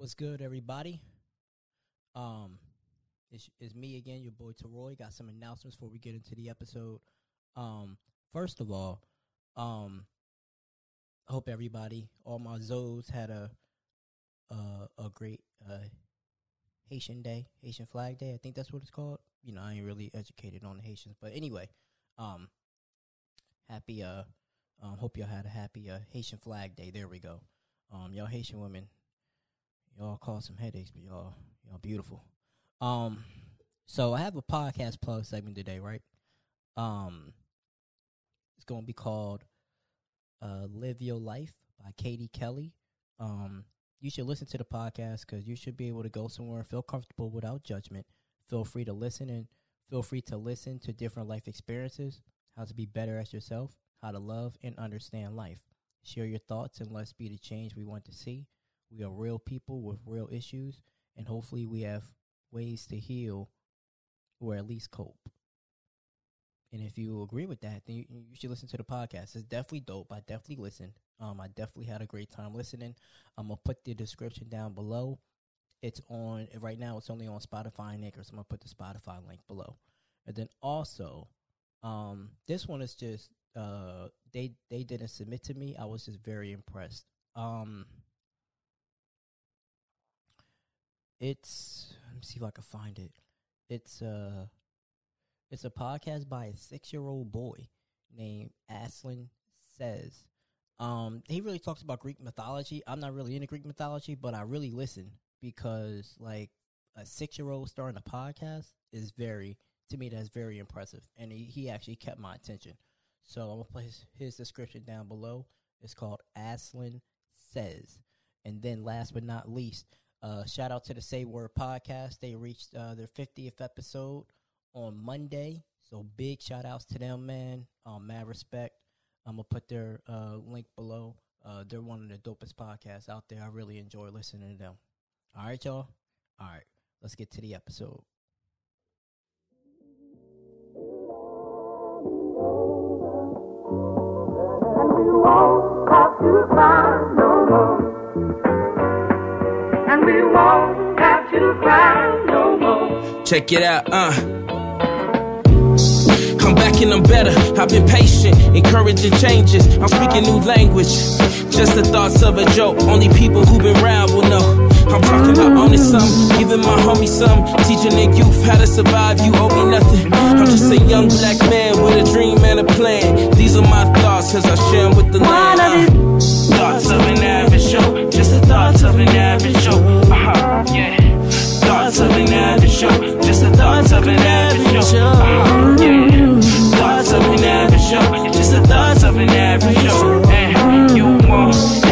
What's good, everybody? Um, it's, it's me again, your boy Teroy. Got some announcements before we get into the episode. Um, first of all, um, I hope everybody, all my Zoes, had a uh, a great uh, Haitian Day, Haitian Flag Day. I think that's what it's called. You know, I ain't really educated on the Haitians, but anyway, um, happy. Uh, um, hope y'all had a happy uh, Haitian Flag Day. There we go. Um, y'all Haitian women, y'all cause some headaches, but y'all y'all beautiful. Um, so I have a podcast plug segment today, right? Um, it's gonna be called uh, "Live Your Life" by Katie Kelly. Um, you should listen to the podcast because you should be able to go somewhere and feel comfortable without judgment. Feel free to listen and feel free to listen to different life experiences, how to be better as yourself, how to love and understand life. Share your thoughts and let's be the change we want to see. We are real people with real issues, and hopefully, we have ways to heal or at least cope. And if you agree with that, then you, you should listen to the podcast. It's definitely dope. I definitely listened. Um, I definitely had a great time listening. I'm gonna put the description down below. It's on right now. It's only on Spotify and Anchor, so I'm gonna put the Spotify link below. And then also, um, this one is just uh, they they didn't submit to me. I was just very impressed. Um, it's let me see if I can find it. It's uh it's a podcast by a six year old boy named Aslan Says. Um, he really talks about Greek mythology. I'm not really into Greek mythology, but I really listen because like a six year old starting a podcast is very to me that's very impressive. And he, he actually kept my attention. So I'm gonna his, his description down below. It's called Aslan Says. And then last but not least, uh, shout out to the Say Word podcast. They reached uh, their 50th episode on Monday. So big shout outs to them, man. Um, mad respect. I'm gonna put their uh, link below. Uh, they're one of the dopest podcasts out there. I really enjoy listening to them. All right, y'all. All right, let's get to the episode. We won't have to cry no more. Check it out, uh. I'm back and I'm better. I've been patient, encouraging changes. I'm speaking new language. Just the thoughts of a joke. Only people who've been around will know. I'm talking about owning some, giving my homie some, teaching the youth how to survive. You owe me nothing. I'm just a young black man with a dream and a plan. These are my thoughts as I share them with the land. Uh. Thoughts of an average show, just the thoughts of an average show. Uh-huh, yeah. Thoughts of an average show, just the thoughts of an average show. Uh-huh, yeah. Thoughts of an average show, just the thoughts of an average show. And you won't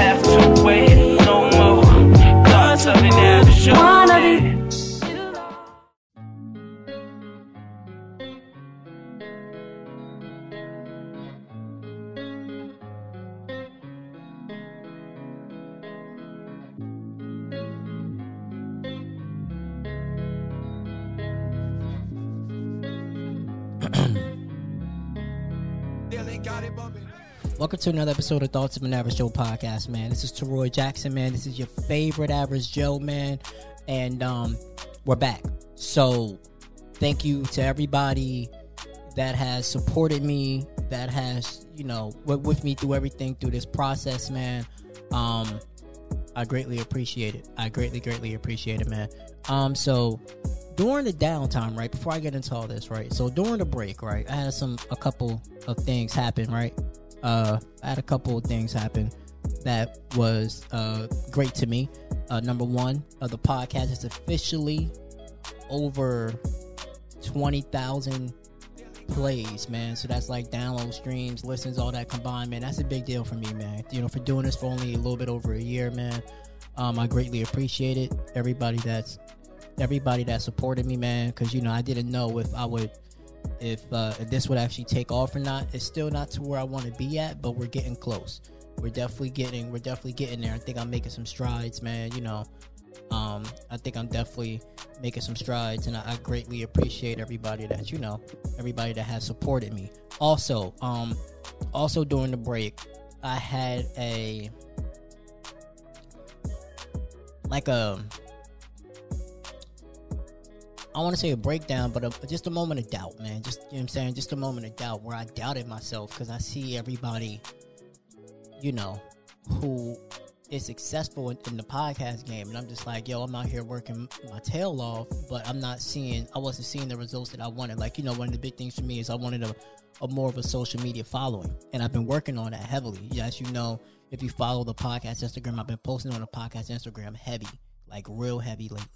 Welcome to another episode of Thoughts of an Average Joe podcast, man. This is Teroy Jackson, man. This is your favorite average Joe, man. And um, we're back. So thank you to everybody that has supported me, that has, you know, with, with me through everything through this process, man. Um, I greatly appreciate it. I greatly, greatly appreciate it, man. Um, so during the downtime, right before I get into all this, right. So during the break, right, I had some a couple of things happen, right. Uh, I had a couple of things happen that was uh great to me. Uh, number one, uh, the podcast is officially over twenty thousand plays, man. So that's like download streams, listens, all that combined, man. That's a big deal for me, man. You know, for doing this for only a little bit over a year, man. Um, I greatly appreciate it. Everybody that's everybody that supported me, man, because you know I didn't know if I would, if, uh, if this would actually take off or not. It's still not to where I want to be at, but we're getting close. We're definitely getting, we're definitely getting there. I think I'm making some strides, man. You know, um, I think I'm definitely making some strides, and I, I greatly appreciate everybody that you know, everybody that has supported me. Also, um, also during the break, I had a like a I want to say a breakdown, but a, just a moment of doubt, man. Just you know what I'm saying, just a moment of doubt where I doubted myself because I see everybody, you know, who is successful in, in the podcast game, and I'm just like, yo, I'm out here working my tail off, but I'm not seeing, I wasn't seeing the results that I wanted. Like, you know, one of the big things for me is I wanted a, a more of a social media following, and I've been working on that heavily. Yes, you know, if you follow the podcast Instagram, I've been posting on the podcast Instagram heavy, like real heavy lately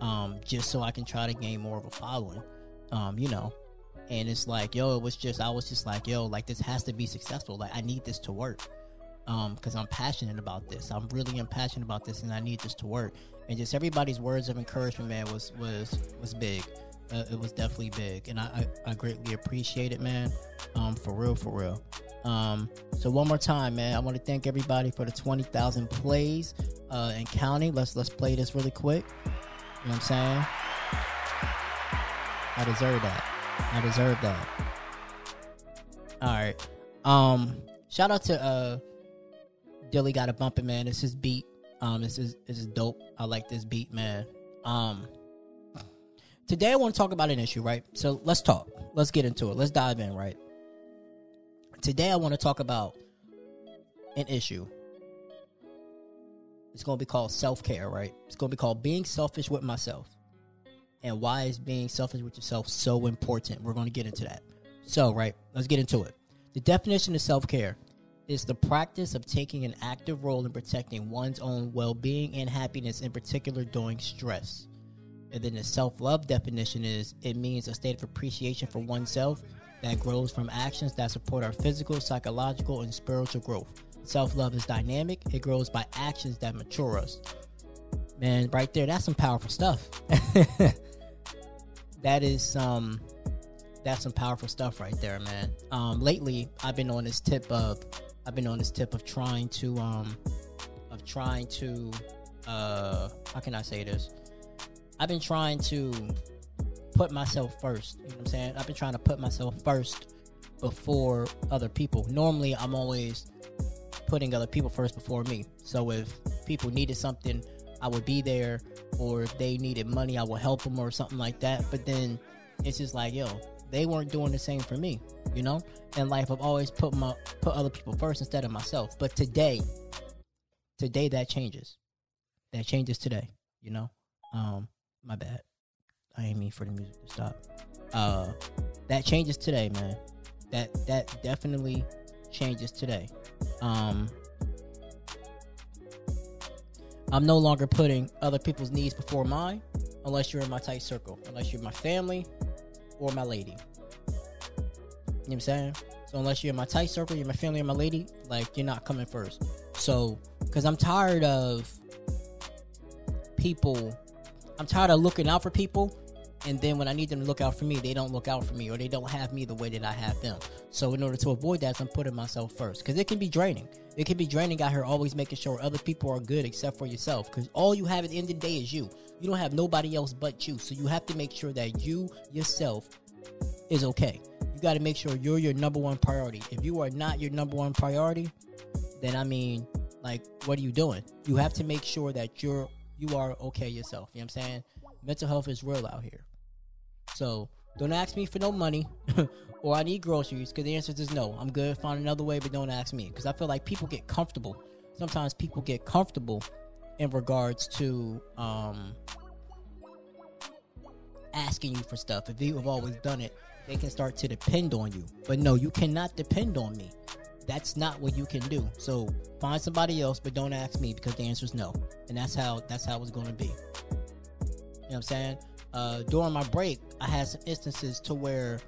um, just so I can try to gain more of a following, um, you know. And it's like, yo, it was just, I was just like, yo, like this has to be successful. Like I need this to work, um, because I'm passionate about this. I'm really am passionate about this, and I need this to work. And just everybody's words of encouragement, man, was was was big. Uh, it was definitely big, and I, I I greatly appreciate it, man. Um, for real, for real. Um, so one more time, man, I want to thank everybody for the twenty thousand plays, uh, and counting. Let's let's play this really quick. You know what I'm saying? I deserve that. I deserve that. All right. Um, shout out to uh Dilly got a bumping man. This is beat. Um, this is this is dope. I like this beat, man. Um, today I want to talk about an issue, right? So let's talk. Let's get into it. Let's dive in, right? Today I want to talk about an issue it's going to be called self care, right? It's going to be called being selfish with myself. And why is being selfish with yourself so important? We're going to get into that. So, right, let's get into it. The definition of self care is the practice of taking an active role in protecting one's own well being and happiness, in particular during stress. And then the self love definition is it means a state of appreciation for oneself that grows from actions that support our physical, psychological, and spiritual growth. Self love is dynamic, it grows by actions that mature us. Man, right there, that's some powerful stuff. that is some that's some powerful stuff right there, man. Um lately I've been on this tip of I've been on this tip of trying to um of trying to uh how can I say this? I've been trying to put myself first. You know what I'm saying? I've been trying to put myself first before other people. Normally I'm always putting other people first before me. So if people needed something, I would be there, or if they needed money, I would help them or something like that. But then it's just like, yo, they weren't doing the same for me, you know. In life, I've always put my put other people first instead of myself. But today, today that changes. That changes today, you know. Um, my bad. I ain't mean for the music to stop. Uh, that changes today, man. That that definitely changes today. Um, I'm no longer putting other people's needs before mine unless you're in my tight circle, unless you're my family or my lady. You know what I'm saying? So unless you're in my tight circle, you're my family or my lady, like you're not coming first. So, because I'm tired of people, I'm tired of looking out for people and then when I need them to look out for me, they don't look out for me or they don't have me the way that I have them. So in order to avoid that, I'm putting myself first because it can be draining. It can be draining out here always making sure other people are good except for yourself because all you have at the end of the day is you. You don't have nobody else but you. So you have to make sure that you yourself is okay. You got to make sure you're your number one priority. If you are not your number one priority, then I mean, like, what are you doing? You have to make sure that you're you are okay yourself. You know what I'm saying? Mental health is real out here. So don't ask me for no money or I need groceries because the answer is no. I'm good. Find another way, but don't ask me because I feel like people get comfortable. Sometimes people get comfortable in regards to um, asking you for stuff. If you have always done it, they can start to depend on you. But no, you cannot depend on me. That's not what you can do. So find somebody else, but don't ask me because the answer is no. And that's how that's how it's going to be. You know what I'm saying? Uh, during my break, I had some instances to where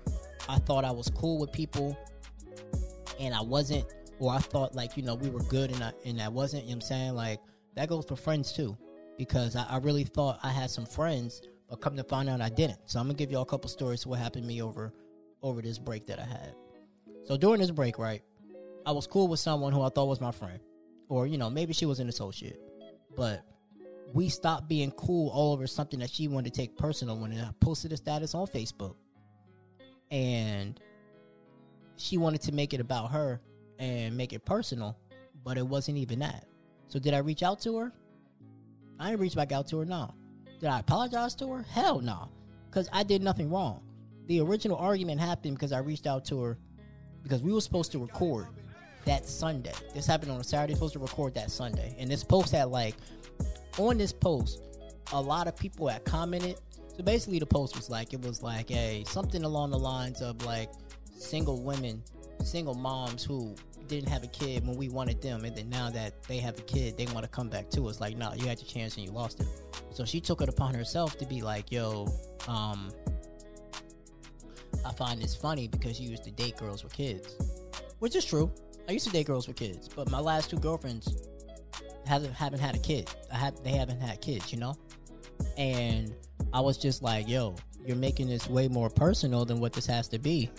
I thought I was cool with people and I wasn't, or I thought like, you know, we were good and I, and I wasn't, you know I'm saying? Like, that goes for friends too, because I, I really thought I had some friends, but come to find out I didn't. So I'm gonna give y'all a couple stories of what happened to me over, over this break that I had. So during this break, right, I was cool with someone who I thought was my friend, or, you know, maybe she was an associate, but we stopped being cool all over something that she wanted to take personal when I posted a status on Facebook. And she wanted to make it about her and make it personal, but it wasn't even that. So did I reach out to her? I ain't reached back out to her. No. Did I apologize to her? Hell no. Because I did nothing wrong. The original argument happened because I reached out to her because we were supposed to record that Sunday. This happened on a Saturday, supposed to record that Sunday. And this post had like on this post, a lot of people had commented. So basically the post was like it was like a something along the lines of like single women, single moms who didn't have a kid when we wanted them and then now that they have a kid they want to come back to us. Like no you had your chance and you lost it. So she took it upon herself to be like yo um i find this funny because you used to date girls with kids. Which is true. I used to date girls with kids but my last two girlfriends hasn't haven't had a kid i have they haven't had kids you know and i was just like yo you're making this way more personal than what this has to be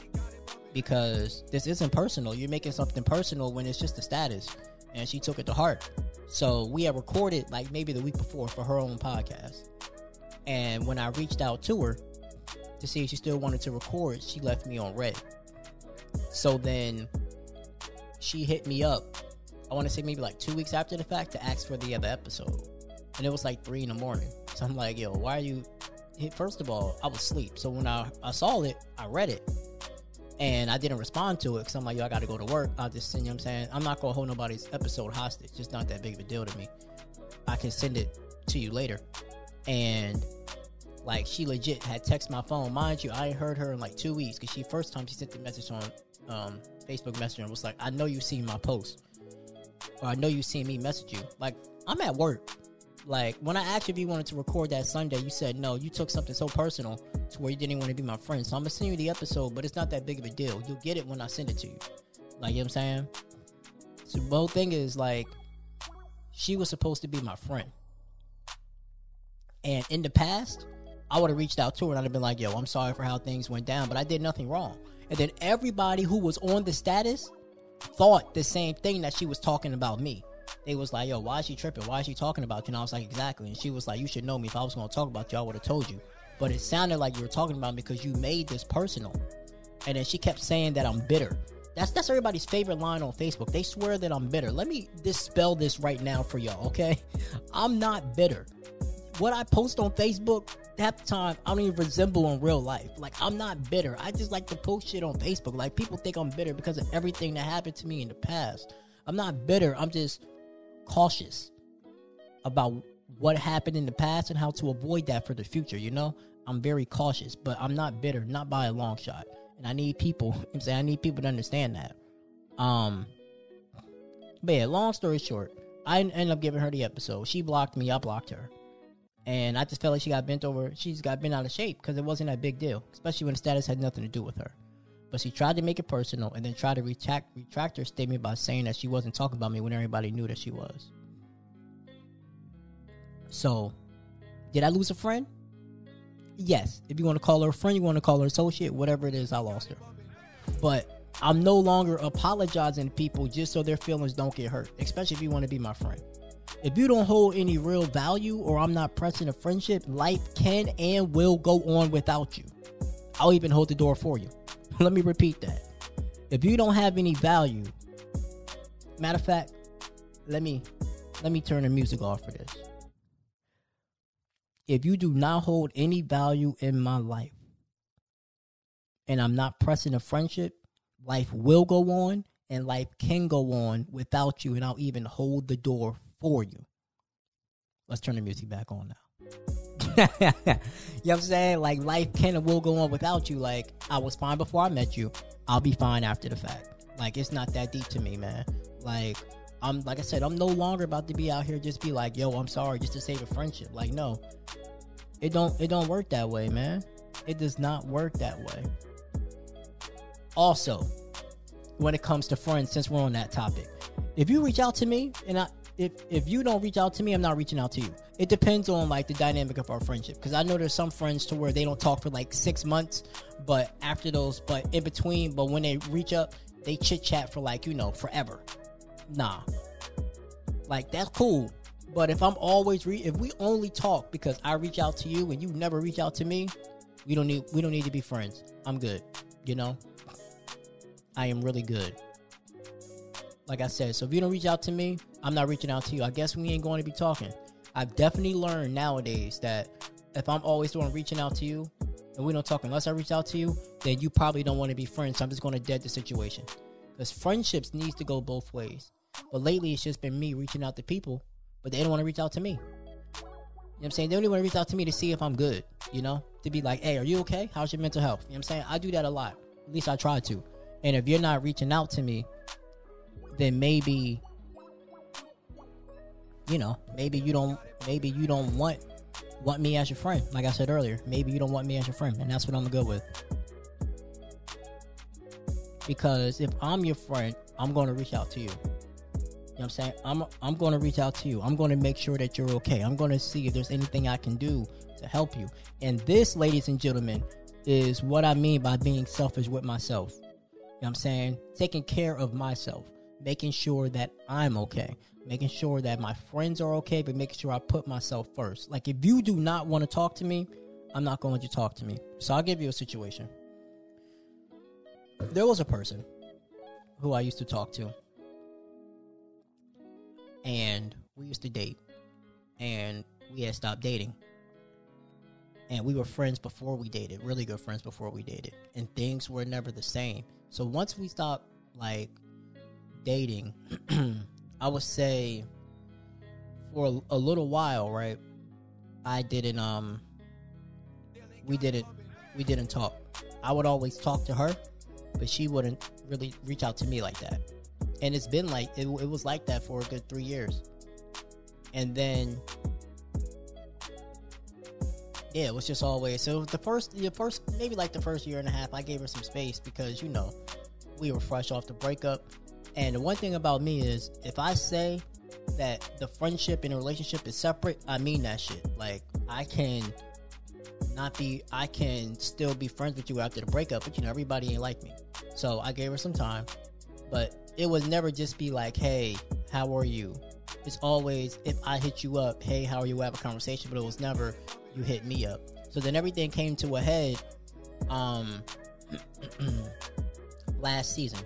because this isn't personal. You're making something personal when it's just a status. And she took it to heart. So we had recorded like maybe the week before for her own podcast. And when I reached out to her to see if she still wanted to record, she left me on read. So then she hit me up. I want to say maybe like two weeks after the fact to ask for the other episode. And it was like three in the morning. So I'm like, yo, why are you. First of all, I was asleep. So when I, I saw it, I read it and I didn't respond to it because I'm like, yo, I got to go to work. I'll just send you know what I'm saying. I'm not to hold nobody's episode hostage. It's not that big of a deal to me. I can send it to you later. And like, she legit had text my phone. Mind you, I ain't heard her in like two weeks because she first time she sent the message on um, Facebook Messenger was like, I know you've seen my post. Or I know you seen me message you. Like, I'm at work. Like when I asked you if you wanted to record that Sunday, you said no. You took something so personal to where you didn't want to be my friend. So I'm gonna send you the episode, but it's not that big of a deal. You'll get it when I send it to you. Like you know what I'm saying? So the whole thing is like she was supposed to be my friend. And in the past, I would have reached out to her and I'd have been like, yo, I'm sorry for how things went down, but I did nothing wrong. And then everybody who was on the status thought the same thing that she was talking about me they was like, yo, why is she tripping? Why is she talking about you? And I was like, exactly. And she was like, you should know me. If I was going to talk about you, I would have told you. But it sounded like you were talking about me because you made this personal. And then she kept saying that I'm bitter. That's that's everybody's favorite line on Facebook. They swear that I'm bitter. Let me dispel this right now for y'all, okay? I'm not bitter. What I post on Facebook, half the time, I don't even resemble in real life. Like, I'm not bitter. I just like to post shit on Facebook. Like, people think I'm bitter because of everything that happened to me in the past. I'm not bitter. I'm just cautious about what happened in the past and how to avoid that for the future, you know? I'm very cautious, but I'm not bitter, not by a long shot. And I need people, I'm saying I need people to understand that. Um but yeah, long story short, I ended up giving her the episode. She blocked me, I blocked her. And I just felt like she got bent over, she's got bent out of shape because it wasn't a big deal, especially when the status had nothing to do with her. But she tried to make it personal and then tried to retract, retract her statement by saying that she wasn't talking about me when everybody knew that she was. So, did I lose a friend? Yes. If you want to call her a friend, you want to call her associate, whatever it is, I lost her. But I'm no longer apologizing to people just so their feelings don't get hurt, especially if you want to be my friend. If you don't hold any real value or I'm not pressing a friendship, life can and will go on without you. I'll even hold the door for you. Let me repeat that. If you don't have any value, matter of fact, let me let me turn the music off for this. If you do not hold any value in my life and I'm not pressing a friendship, life will go on and life can go on without you and I'll even hold the door for you. Let's turn the music back on now. you know what I'm saying? Like life can and will go on without you. Like I was fine before I met you. I'll be fine after the fact. Like it's not that deep to me, man. Like I'm like I said, I'm no longer about to be out here just be like, yo, I'm sorry, just to save a friendship. Like, no. It don't it don't work that way, man. It does not work that way. Also, when it comes to friends, since we're on that topic, if you reach out to me and I if if you don't reach out to me, I'm not reaching out to you. It depends on like the dynamic of our friendship because I know there's some friends to where they don't talk for like six months, but after those, but in between, but when they reach up, they chit chat for like you know forever. Nah, like that's cool. But if I'm always re- if we only talk because I reach out to you and you never reach out to me, we don't need we don't need to be friends. I'm good. You know, I am really good. Like I said, so if you don't reach out to me, I'm not reaching out to you. I guess we ain't going to be talking. I've definitely learned nowadays that if I'm always doing reaching out to you and we don't talk unless I reach out to you, then you probably don't want to be friends. So I'm just going to dead the situation. Because friendships needs to go both ways. But lately, it's just been me reaching out to people, but they don't want to reach out to me. You know what I'm saying? They only want to reach out to me to see if I'm good, you know? To be like, hey, are you okay? How's your mental health? You know what I'm saying? I do that a lot. At least I try to. And if you're not reaching out to me, then maybe you know, maybe you don't maybe you don't want want me as your friend. Like I said earlier, maybe you don't want me as your friend, and that's what I'm good with. Because if I'm your friend, I'm going to reach out to you. You know what I'm saying? I'm I'm going to reach out to you. I'm going to make sure that you're okay. I'm going to see if there's anything I can do to help you. And this, ladies and gentlemen, is what I mean by being selfish with myself. You know what I'm saying? Taking care of myself, making sure that I'm okay, making sure that my friends are okay, but making sure I put myself first. Like if you do not want to talk to me, I'm not going to let you talk to me. So I'll give you a situation. There was a person who I used to talk to, and we used to date, and we had stopped dating. And we were friends before we dated, really good friends before we dated. And things were never the same. So once we stopped like dating, I would say for a, a little while, right? I didn't um we didn't we didn't talk. I would always talk to her, but she wouldn't really reach out to me like that. And it's been like it, it was like that for a good 3 years. And then yeah, it was just always so the first the first maybe like the first year and a half I gave her some space because you know we were fresh off the breakup and the one thing about me is if I say that the friendship and the relationship is separate, I mean that shit. Like I can not be I can still be friends with you after the breakup, but you know, everybody ain't like me. So I gave her some time. But it would never just be like, hey, how are you? It's always if I hit you up, hey, how are you? We have a conversation, but it was never you hit me up. So then everything came to a head um last season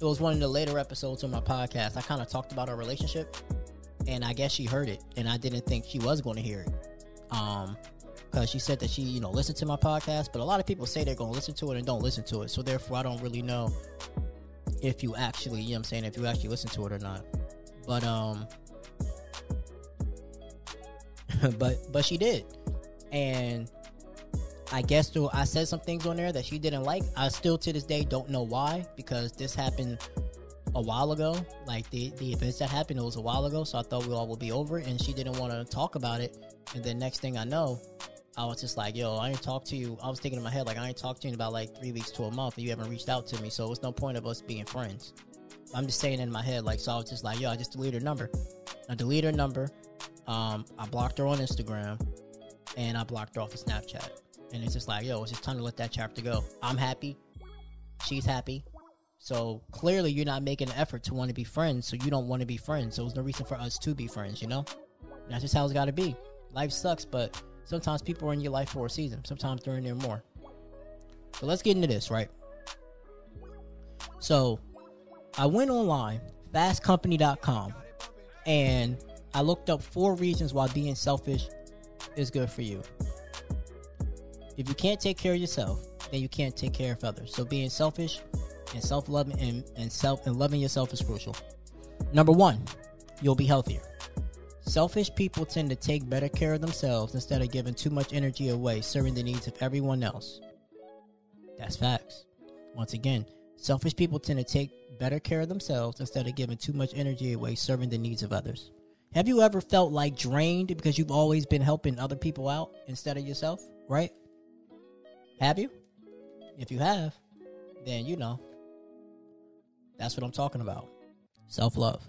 it was one of the later episodes of my podcast. I kind of talked about our relationship, and I guess she heard it, and I didn't think she was going to hear it. Um, because she said that she, you know, listened to my podcast, but a lot of people say they're going to listen to it and don't listen to it. So therefore, I don't really know if you actually, you know, I'm saying, if you actually listen to it or not. But um, but but she did, and I guess though I said some things on there that she didn't like. I still to this day don't know why because this happened a while ago. Like the the events that happened, it was a while ago. So I thought we all would be over, it, and she didn't want to talk about it. And then next thing I know, I was just like, "Yo, I ain't talked to you." I was thinking in my head like, "I ain't talked to you in about like three weeks to a month, and you haven't reached out to me. So it's no point of us being friends." I'm just saying in my head like, so I was just like, "Yo, I just deleted her number." I deleted her number. Um, I blocked her on Instagram, and I blocked her off of Snapchat. And it's just like, yo, it's just time to let that chapter go. I'm happy. She's happy. So clearly, you're not making an effort to want to be friends. So you don't want to be friends. So there's no reason for us to be friends, you know? And that's just how it's got to be. Life sucks, but sometimes people are in your life for a season. Sometimes they're in there more. So let's get into this, right? So I went online, fastcompany.com, and I looked up four reasons why being selfish is good for you. If you can't take care of yourself, then you can't take care of others. So being selfish and self-loving and, and self and loving yourself is crucial. Number one, you'll be healthier. Selfish people tend to take better care of themselves instead of giving too much energy away serving the needs of everyone else. That's facts. Once again, selfish people tend to take better care of themselves instead of giving too much energy away serving the needs of others. Have you ever felt like drained because you've always been helping other people out instead of yourself, right? Have you? If you have, then you know. That's what I'm talking about. Self love.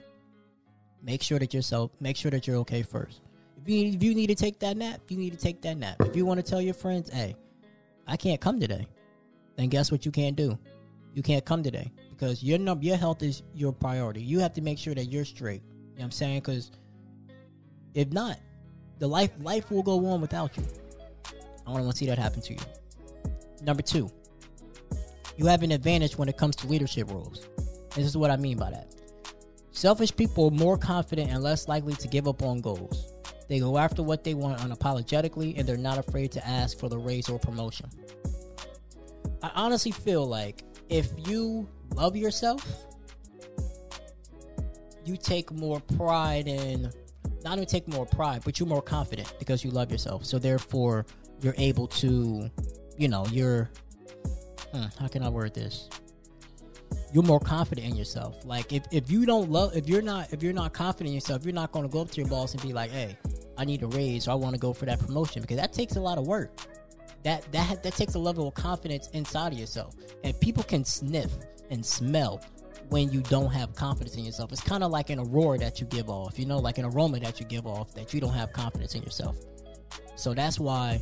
Make sure that yourself make sure that you're okay first. If you if you need to take that nap, you need to take that nap. If you want to tell your friends, hey, I can't come today, then guess what you can't do? You can't come today because your num- your health is your priority. You have to make sure that you're straight. You know what I'm saying? Because if not, the life life will go on without you. I don't want to see that happen to you. Number two, you have an advantage when it comes to leadership roles. This is what I mean by that. Selfish people are more confident and less likely to give up on goals. They go after what they want unapologetically, and they're not afraid to ask for the raise or promotion. I honestly feel like if you love yourself, you take more pride in not only take more pride, but you're more confident because you love yourself. So therefore, you're able to, you know, you're. Hmm, how can I word this? You're more confident in yourself. Like if, if you don't love, if you're not, if you're not confident in yourself, you're not going to go up to your boss and be like, "Hey, I need a raise, or I want to go for that promotion," because that takes a lot of work. That that that takes a level of confidence inside of yourself, and people can sniff and smell when you don't have confidence in yourself. It's kind of like an aurora that you give off, you know, like an aroma that you give off that you don't have confidence in yourself. So that's why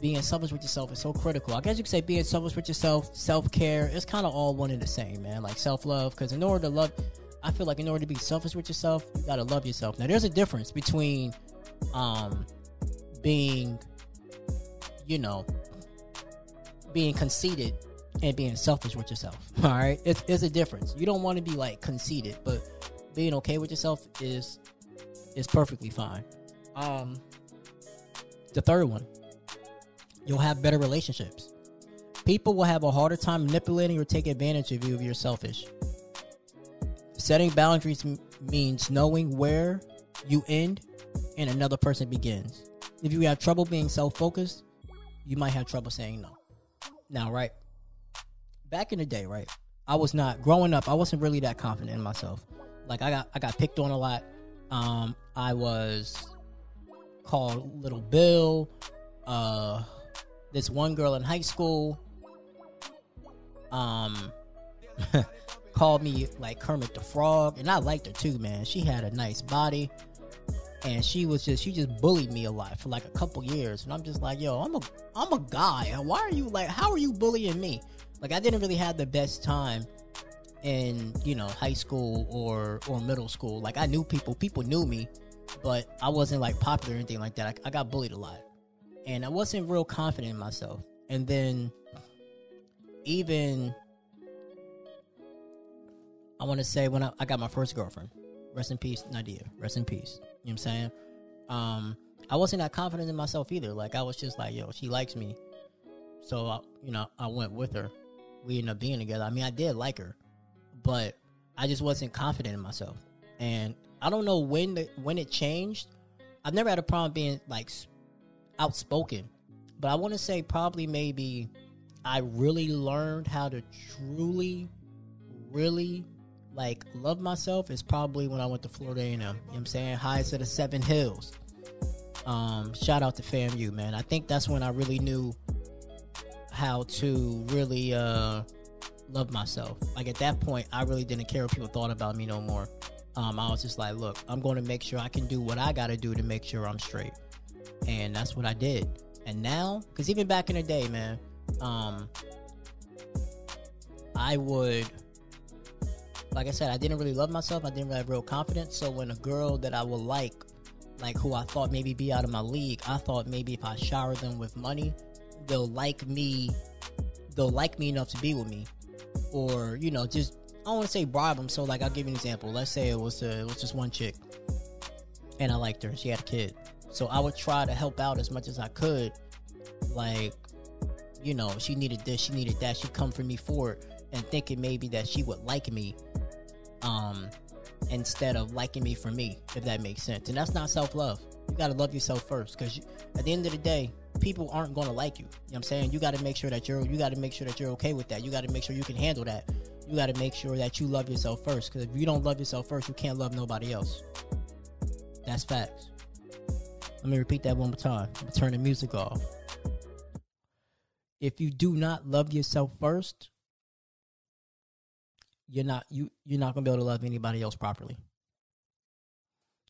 being selfish with yourself is so critical. I guess you could say being selfish with yourself, self care, it's kind of all one and the same, man. Like self love, because in order to love, I feel like in order to be selfish with yourself, you gotta love yourself. Now, there's a difference between um being, you know, being conceited and being selfish with yourself. All right, it's, it's a difference. You don't want to be like conceited, but being okay with yourself is is perfectly fine. Um, the third one, you'll have better relationships. People will have a harder time manipulating or taking advantage of you if you're selfish. Setting boundaries m- means knowing where you end and another person begins. If you have trouble being self focused, you might have trouble saying no. Now, right? Back in the day, right? I was not growing up. I wasn't really that confident in myself. Like I got I got picked on a lot. Um, I was called Little Bill. Uh, this one girl in high school um called me like Kermit the Frog, and I liked her too, man. She had a nice body, and she was just she just bullied me a lot for like a couple years, and I'm just like, yo, I'm a I'm a guy, and why are you like, how are you bullying me? Like I didn't really have the best time in you know high school or or middle school. Like I knew people, people knew me, but I wasn't like popular or anything like that. I, I got bullied a lot, and I wasn't real confident in myself. And then even I want to say when I, I got my first girlfriend, rest in peace, Nadia, rest in peace. You know what I'm saying? Um, I wasn't that confident in myself either. Like I was just like, yo, she likes me, so I, you know I went with her. We ended up being together. I mean, I did like her, but I just wasn't confident in myself. And I don't know when the, when it changed. I've never had a problem being like outspoken, but I want to say probably maybe I really learned how to truly, really like love myself is probably when I went to Florida A&M. You know what I'm saying? Highest of the seven hills. Um, shout out to FAMU, man. I think that's when I really knew how to really uh love myself. Like at that point, I really didn't care what people thought about me no more. Um, I was just like, look, I'm going to make sure I can do what I got to do to make sure I'm straight, and that's what I did. And now, because even back in the day, man, um, I would, like I said, I didn't really love myself. I didn't really have real confidence. So when a girl that I would like, like who I thought maybe be out of my league, I thought maybe if I shower them with money, they'll like me. They'll like me enough to be with me, or you know, just I don't want to say bribe them. So like, I'll give you an example. Let's say it was uh, it was just one chick, and I liked her. She had a kid, so I would try to help out as much as I could. Like, you know, she needed this, she needed that. She'd come for me for it, and thinking maybe that she would like me, um, instead of liking me for me, if that makes sense. And that's not self love. You gotta love yourself first, because at the end of the day, people aren't gonna like you. You know what I'm saying? You gotta make sure that you're you gotta make sure that you're okay with that. You gotta make sure you can handle that. You gotta make sure that you love yourself first. Because if you don't love yourself first, you can't love nobody else. That's facts. Let me repeat that one more time. I'm turn the music off. If you do not love yourself first, you're not you you're not gonna be able to love anybody else properly.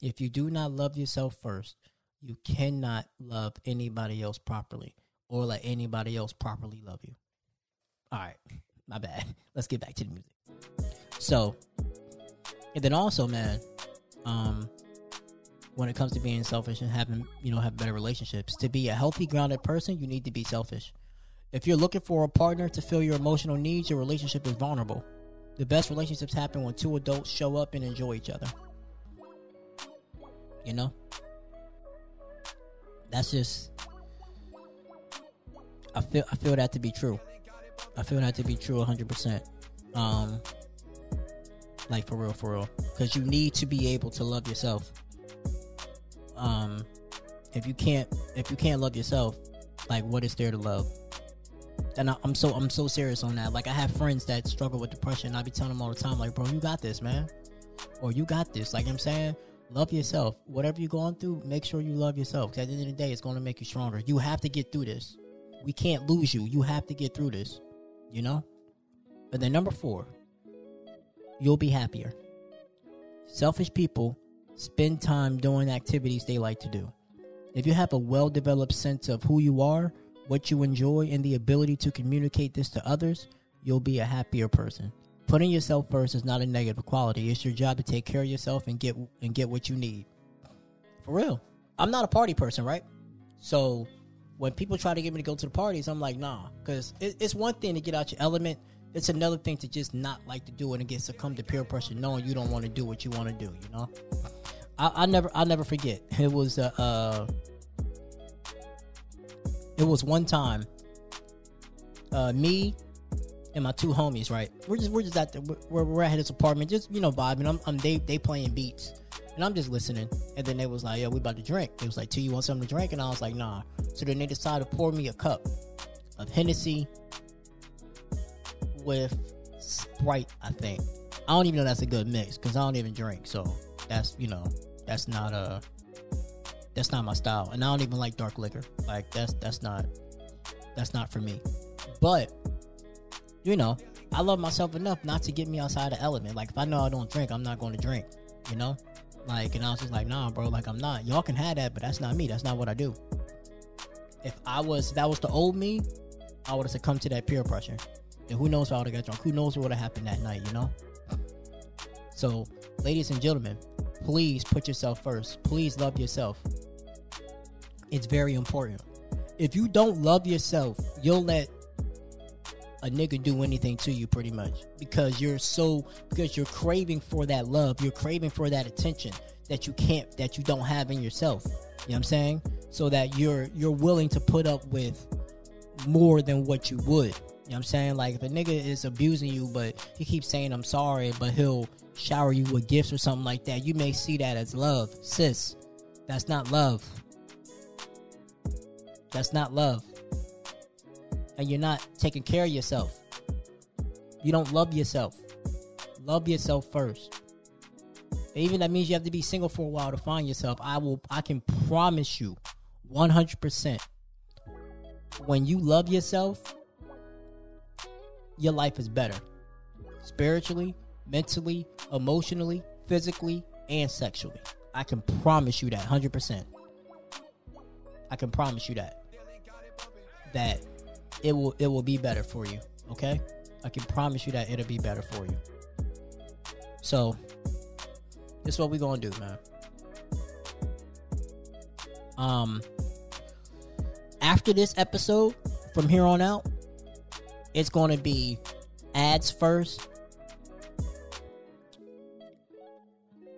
If you do not love yourself first, you cannot love anybody else properly or let anybody else properly love you. All right, my bad. Let's get back to the music. So, and then also, man, um, when it comes to being selfish and having you know have better relationships, to be a healthy, grounded person, you need to be selfish. If you're looking for a partner to fill your emotional needs, your relationship is vulnerable. The best relationships happen when two adults show up and enjoy each other. You know? That's just I feel I feel that to be true. I feel that to be true 100%. Um like for real for real cuz you need to be able to love yourself. Um if you can't if you can't love yourself, like what is there to love? And I, I'm so I'm so serious on that. Like I have friends that struggle with depression. I be telling them all the time, like, bro, you got this, man, or you got this. Like I'm saying, love yourself. Whatever you're going through, make sure you love yourself. Because at the end of the day, it's going to make you stronger. You have to get through this. We can't lose you. You have to get through this. You know. And then number four, you'll be happier. Selfish people spend time doing activities they like to do. If you have a well developed sense of who you are, what you enjoy, and the ability to communicate this to others, you'll be a happier person. Putting yourself first is not a negative quality. It's your job to take care of yourself and get and get what you need. For real. I'm not a party person, right? So when people try to get me to go to the parties, I'm like, nah, because it, it's one thing to get out your element. It's another thing to just not like to do it and get succumb to peer pressure, knowing you don't want to do what you want to do. You know, I, I never, I'll never forget. It was uh, uh it was one time, uh, me and my two homies, right? We're just we're just at the we're, we're at his apartment, just you know vibing. I'm, I'm they they playing beats, and I'm just listening. And then they was like, "Yo, we about to drink." It was like, "T, you want something to drink?" And I was like, "Nah." So then they decided to pour me a cup of Hennessy with Sprite. I think I don't even know that's a good mix because I don't even drink. So that's you know that's not a that's not my style, and I don't even like dark liquor. Like that's that's not that's not for me. But you know, I love myself enough not to get me outside the element. Like if I know I don't drink, I'm not going to drink. You know, like and I was just like, nah, bro. Like I'm not. Y'all can have that, but that's not me. That's not what I do. If I was that was the old me, I would have succumbed to that peer pressure. And who knows how I would have got drunk? Who knows what would have happened that night? You know. So, ladies and gentlemen, please put yourself first. Please love yourself. It's very important. If you don't love yourself, you'll let a nigga do anything to you pretty much because you're so because you're craving for that love, you're craving for that attention that you can't that you don't have in yourself. You know what I'm saying? So that you're you're willing to put up with more than what you would. You know what I'm saying? Like if a nigga is abusing you but he keeps saying I'm sorry, but he'll shower you with gifts or something like that, you may see that as love. Sis, that's not love. That's not love. And you're not taking care of yourself. You don't love yourself. Love yourself first. Even that means you have to be single for a while to find yourself. I will I can promise you 100% when you love yourself, your life is better. Spiritually, mentally, emotionally, physically, and sexually. I can promise you that 100%. I can promise you that. That it will it will be better for you, okay? I can promise you that it'll be better for you. So, this is what we're going to do, man. Um after this episode from here on out, it's going to be ads first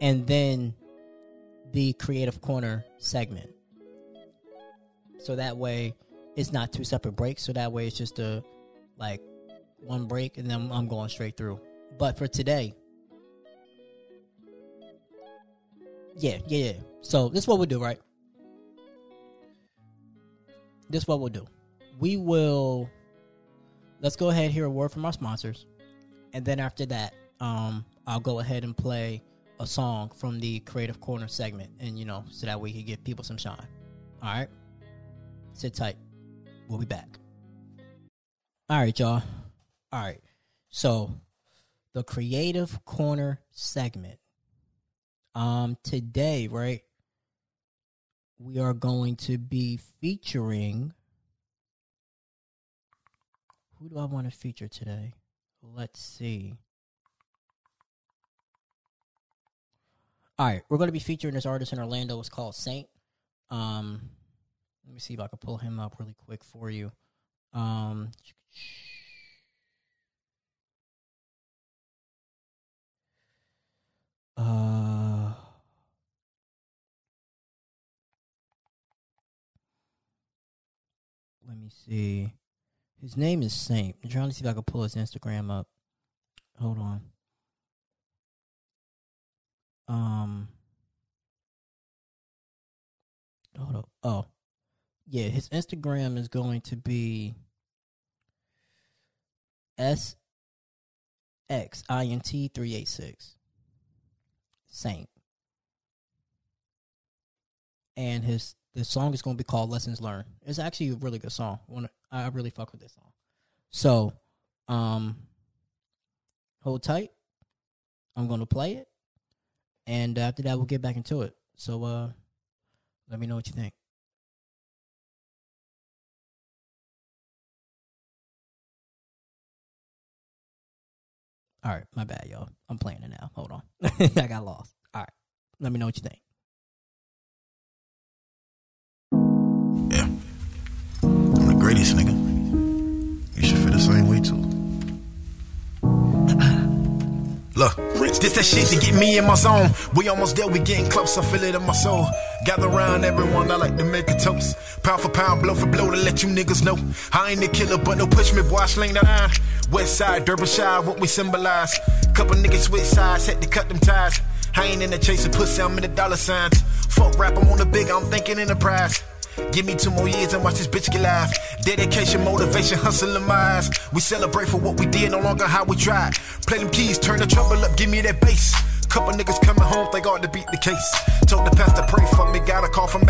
and then the creative corner segment. So that way it's not two separate breaks. So that way it's just a like one break and then I'm going straight through. But for today, yeah, yeah, yeah. So this is what we'll do, right? This is what we'll do. We will let's go ahead and hear a word from our sponsors. And then after that, um, I'll go ahead and play a song from the Creative Corner segment. And you know, so that we can give people some shine. Alright? Sit tight. We'll be back. Alright, y'all. Alright. So the Creative Corner segment. Um today, right? We are going to be featuring who do I want to feature today? Let's see. All right, we're going to be featuring this artist in Orlando. It's called Saint. Um, let me see if I can pull him up really quick for you. Um, uh, let me see. His name is Saint. I'm trying to see if I can pull his Instagram up. Hold on. Um. Hold up. Oh, yeah. His Instagram is going to be S X I N T three eight six. Saint. And his the song is going to be called Lessons Learned. It's actually a really good song. I really fuck with this song. So, um, hold tight. I'm going to play it, and after that, we'll get back into it. So, uh, let me know what you think. All right, my bad, y'all. I'm playing it now. Hold on. I got lost. All right. Let me know what you think. Nigga. You should feel the same way too. Look, this that shit to get me in my zone. We almost there, we getting close. I feel it in my soul. Gather around everyone, I like to make a toast. Pound for pound, blow for blow to let you niggas know. I ain't the killer, but no push me, boy, I sling the iron. West side, Derbyshire, what we symbolize. Couple niggas switch sides, had to cut them ties. I ain't in the chase of pussy, I'm in the dollar signs. Fuck rap, I'm on the big, I'm thinking enterprise. Give me two more years and watch this bitch get live. Dedication, motivation, hustle in my eyes. We celebrate for what we did, no longer how we tried. Play them keys, turn the trouble up, give me that bass. Couple niggas coming home, think ought to beat the case. Told the pastor pray for me, got a call from.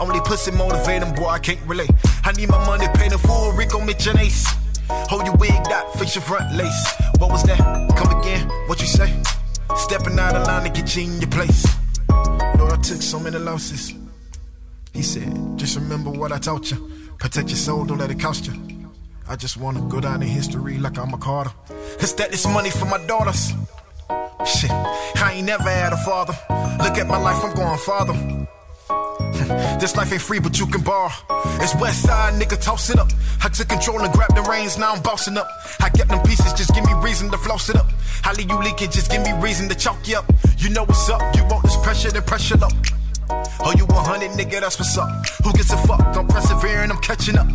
Only pussy motivate them, boy, I can't relate. I need my money paid in full, Rico Mitch and Ace. Hold your wig dot, fix your front lace. What was that? Come again, what you say? Stepping out of line to get you in your place. Lord, I took so many losses. He said, just remember what I taught you. Protect your soul, don't let it cost you. I just wanna go down in history like I'm a Carter. Instead, this money for my daughters. Shit, I ain't never had a father. Look at my life, I'm going farther. This life ain't free, but you can borrow. It's West Side, nigga, toss it up. I took control and grabbed the reins, now I'm bossing up. I get them pieces, just give me reason to floss it up. Leave you leaking, just give me reason to chalk you up. You know what's up, you want this pressure, then pressure up. Oh, you 100, nigga, that's what's up. Who gives a fuck? I'm persevering, I'm catching up.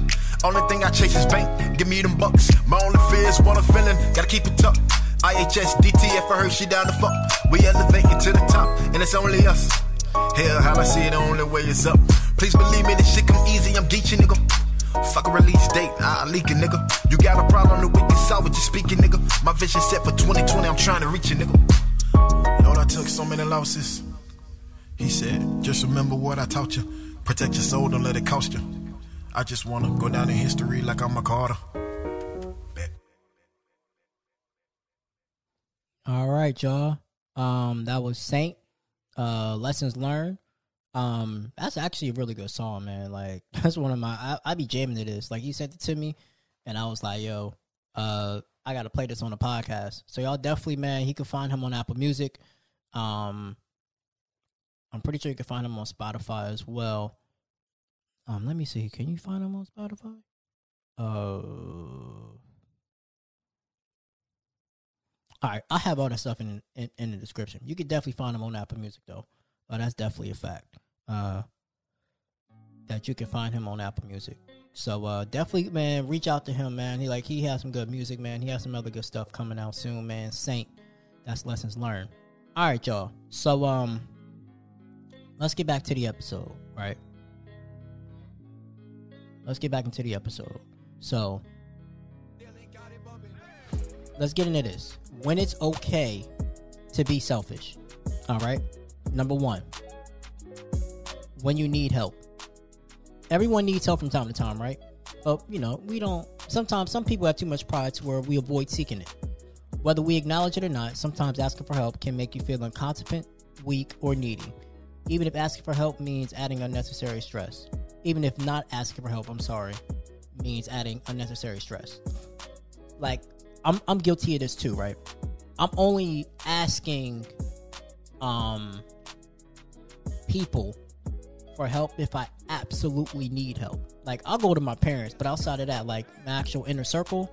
Only thing I chase is bank, give me them bucks. My only fear is what I'm feeling, gotta keep it tucked. IHS, DTF, I heard she down the fuck. We elevate elevating to the top, and it's only us. Hell, how I see it, the only way is up. Please believe me, this shit come easy, I'm geeching, nigga. Fuck a release date, I leak it, nigga. You got a problem, the weekend saw what you speaking, nigga. My vision set for 2020, I'm trying to reach it, nigga. Lord, I took so many losses. He said, just remember what I taught you. Protect your soul, don't let it cost you. I just wanna go down in history like I'm a Carter. All right, y'all. Um, that was Saint. Uh, lessons learned. Um, that's actually a really good song, man. Like that's one of my. I, I be jamming to this. Like he sent it to me, and I was like, yo, uh, I gotta play this on the podcast. So y'all definitely, man. He can find him on Apple Music. Um, I'm pretty sure you can find him on Spotify as well. Um, let me see. Can you find him on Spotify? Uh. All right, I have all that stuff in, in in the description. You can definitely find him on Apple Music though. Uh, that's definitely a fact. Uh, that you can find him on Apple Music. So uh, definitely, man, reach out to him, man. He like he has some good music, man. He has some other good stuff coming out soon, man. Saint, that's lessons learned. All right, y'all. So um, let's get back to the episode, right? Let's get back into the episode. So let's get into this. When it's okay to be selfish. All right. Number one, when you need help. Everyone needs help from time to time, right? But, you know, we don't. Sometimes some people have too much pride to where we avoid seeking it. Whether we acknowledge it or not, sometimes asking for help can make you feel incompetent, weak, or needy. Even if asking for help means adding unnecessary stress. Even if not asking for help, I'm sorry, means adding unnecessary stress. Like, I'm I'm guilty of this too, right? I'm only asking um people for help if I absolutely need help. Like I'll go to my parents, but outside of that, like my actual inner circle,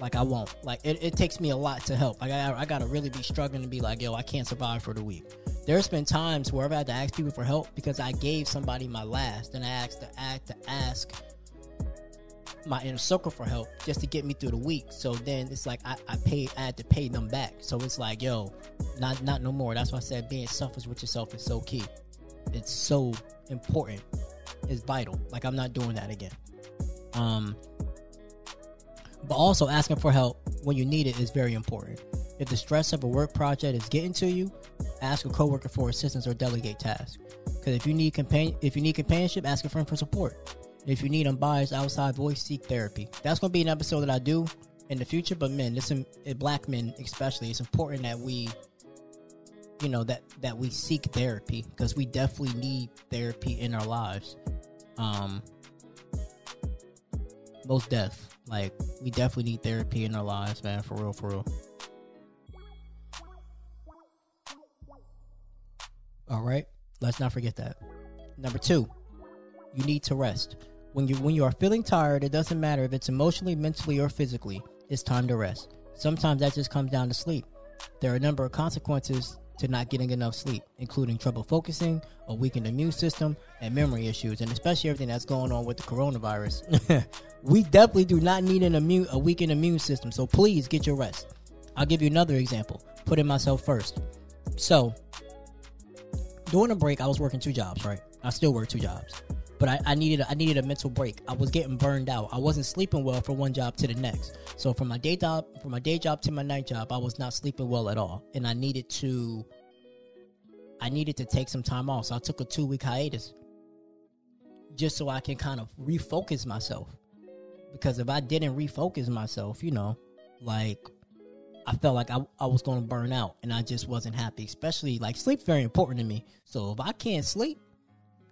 like I won't. Like it, it takes me a lot to help. Like I, I gotta really be struggling to be like, yo, I can't survive for the week. There's been times where I've had to ask people for help because I gave somebody my last, and I asked to act to ask my inner circle for help just to get me through the week. So then it's like I, I pay I had to pay them back. So it's like, yo, not not no more. That's why I said being selfish with yourself is so key. It's so important. It's vital. Like I'm not doing that again. Um but also asking for help when you need it is very important. If the stress of a work project is getting to you, ask a coworker for assistance or delegate tasks. Because if you need companion, if you need companionship, ask a friend for support. If you need unbiased outside voice, seek therapy. That's gonna be an episode that I do in the future. But men, listen, black men especially, it's important that we, you know, that that we seek therapy because we definitely need therapy in our lives. Um, most deaf, like we definitely need therapy in our lives, man. For real, for real. All right, let's not forget that. Number two, you need to rest. When you when you are feeling tired, it doesn't matter if it's emotionally, mentally, or physically. It's time to rest. Sometimes that just comes down to sleep. There are a number of consequences to not getting enough sleep, including trouble focusing, a weakened immune system, and memory issues, and especially everything that's going on with the coronavirus. we definitely do not need an immune a weakened immune system, so please get your rest. I'll give you another example. Putting myself first. So, during a break, I was working two jobs, right? I still work two jobs but I, I, needed I needed a mental break. I was getting burned out. I wasn't sleeping well from one job to the next. So from my day job from my day job to my night job, I was not sleeping well at all, and I needed to I needed to take some time off. So I took a two week hiatus just so I can kind of refocus myself. Because if I didn't refocus myself, you know, like I felt like I, I was going to burn out and I just wasn't happy. Especially like sleep's very important to me. So if I can't sleep,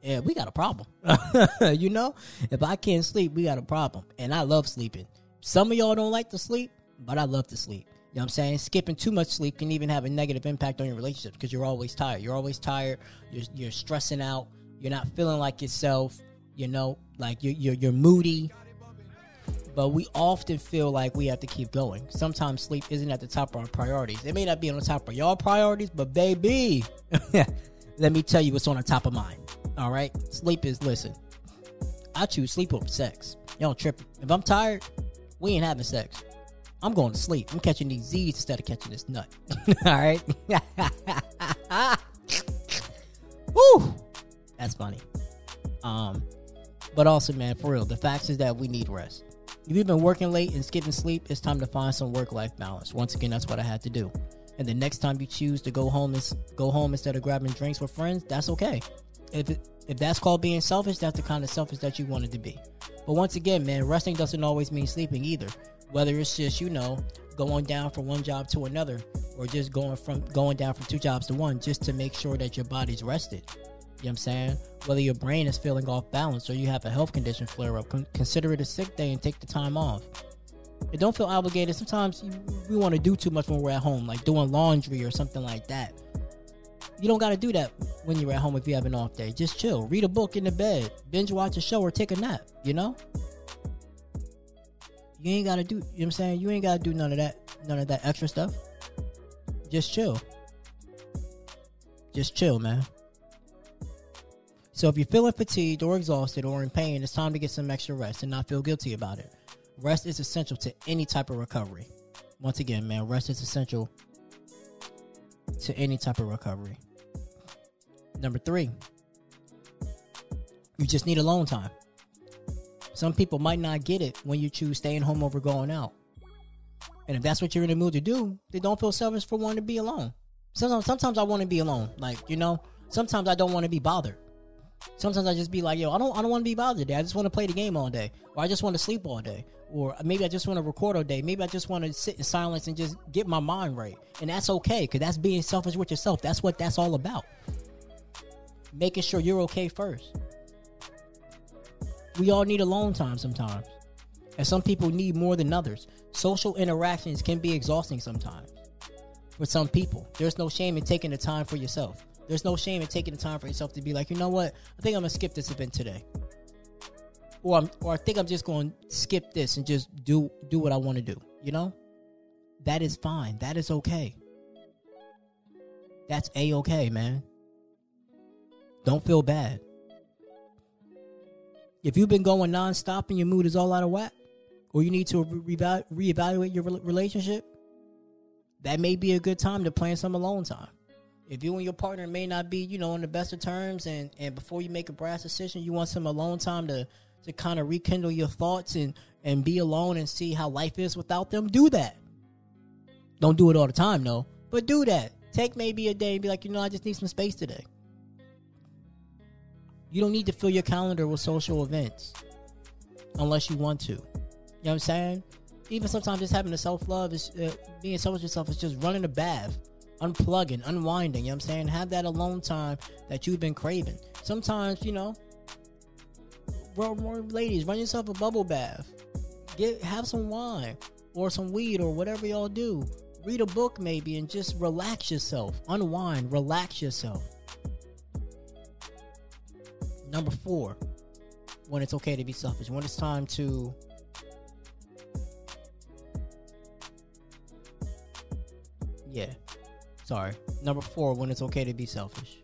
yeah, we got a problem. you know, if I can't sleep, we got a problem. And I love sleeping. Some of y'all don't like to sleep, but I love to sleep. You know what I'm saying? Skipping too much sleep can even have a negative impact on your relationship because you're always tired. You're always tired. You're, you're stressing out. You're not feeling like yourself. You know, like you're, you're, you're moody. But we often feel like we have to keep going. Sometimes sleep isn't at the top of our priorities. It may not be on the top of your priorities, but baby, let me tell you what's on the top of mine. All right, sleep is listen. I choose sleep over sex. Y'all tripping. If I'm tired, we ain't having sex. I'm going to sleep. I'm catching these Z's instead of catching this nut. All right. Woo! That's funny. Um, but also, man, for real, the fact is that we need rest. If you've been working late and skipping sleep, it's time to find some work-life balance. Once again, that's what I had to do. And the next time you choose to go home is go home instead of grabbing drinks with friends, that's okay if if that's called being selfish, that's the kind of selfish that you wanted to be. But once again, man, resting doesn't always mean sleeping either. Whether it's just you know going down from one job to another, or just going from going down from two jobs to one, just to make sure that your body's rested. You know what I'm saying? Whether your brain is feeling off balance or you have a health condition flare up, consider it a sick day and take the time off. And don't feel obligated. Sometimes we want to do too much when we're at home, like doing laundry or something like that. You don't got to do that when you're at home if you have an off day. Just chill, read a book in the bed, binge watch a show, or take a nap. You know. You ain't got to do. You know what I'm saying? You ain't got to do none of that. None of that extra stuff. Just chill. Just chill, man. So if you're feeling fatigued or exhausted or in pain, it's time to get some extra rest and not feel guilty about it. Rest is essential to any type of recovery. Once again, man, rest is essential to any type of recovery. Number three, you just need alone time. Some people might not get it when you choose staying home over going out. And if that's what you're in the mood to do, then don't feel selfish for wanting to be alone. Sometimes, sometimes I want to be alone. Like you know, sometimes I don't want to be bothered. Sometimes I just be like, yo, I don't, I don't want to be bothered today. I just want to play the game all day, or I just want to sleep all day, or maybe I just want to record all day. Maybe I just want to sit in silence and just get my mind right, and that's okay, cause that's being selfish with yourself. That's what that's all about making sure you're okay first. We all need alone time sometimes. And some people need more than others. Social interactions can be exhausting sometimes. For some people, there's no shame in taking the time for yourself. There's no shame in taking the time for yourself to be like, you know what? I think I'm gonna skip this event today, or I'm, or I think I'm just going to skip this and just do do what I want to do. You know, that is fine. That is okay. That's a okay, man. Don't feel bad. If you've been going nonstop and your mood is all out of whack, or you need to re- reeval- reevaluate your rel- relationship, that may be a good time to plan some alone time. If you and your partner may not be, you know, on the best of terms, and and before you make a brass decision, you want some alone time to to kind of rekindle your thoughts and and be alone and see how life is without them. Do that. Don't do it all the time, though, but do that. Take maybe a day and be like, you know, I just need some space today. You don't need to fill your calendar with social events unless you want to. You know what I'm saying? Even sometimes just having a self love is uh, being selfish yourself is just running a bath, unplugging, unwinding. You know what I'm saying? Have that alone time that you've been craving. Sometimes, you know, well, ladies, run yourself a bubble bath. Get have some wine or some weed or whatever y'all do. Read a book maybe and just relax yourself. Unwind, relax yourself. Number four, when it's okay to be selfish. When it's time to Yeah. Sorry. Number four, when it's okay to be selfish.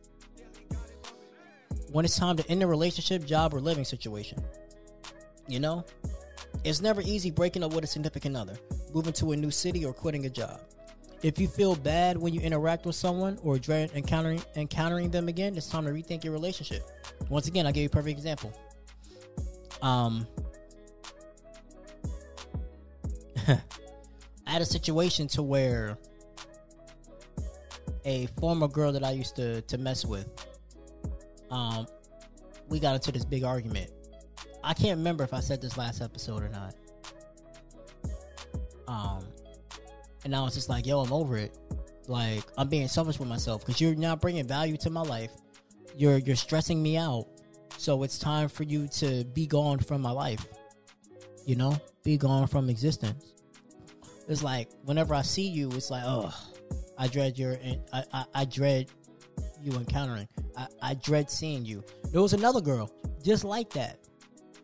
When it's time to end a relationship, job, or living situation. You know? It's never easy breaking up with a significant other, moving to a new city, or quitting a job. If you feel bad when you interact with someone or dread encountering encountering them again, it's time to rethink your relationship. Once again, I'll give you a perfect example. Um I had a situation to where a former girl that I used to to mess with, um, we got into this big argument. I can't remember if I said this last episode or not. Um, and now it's just like, yo, I'm over it. Like I'm being selfish with myself because you're not bringing value to my life. You're you're stressing me out. So it's time for you to be gone from my life. You know, be gone from existence. It's like whenever I see you, it's like, oh, I dread your, I, I, I dread you encountering. I, I dread seeing you. There was another girl just like that,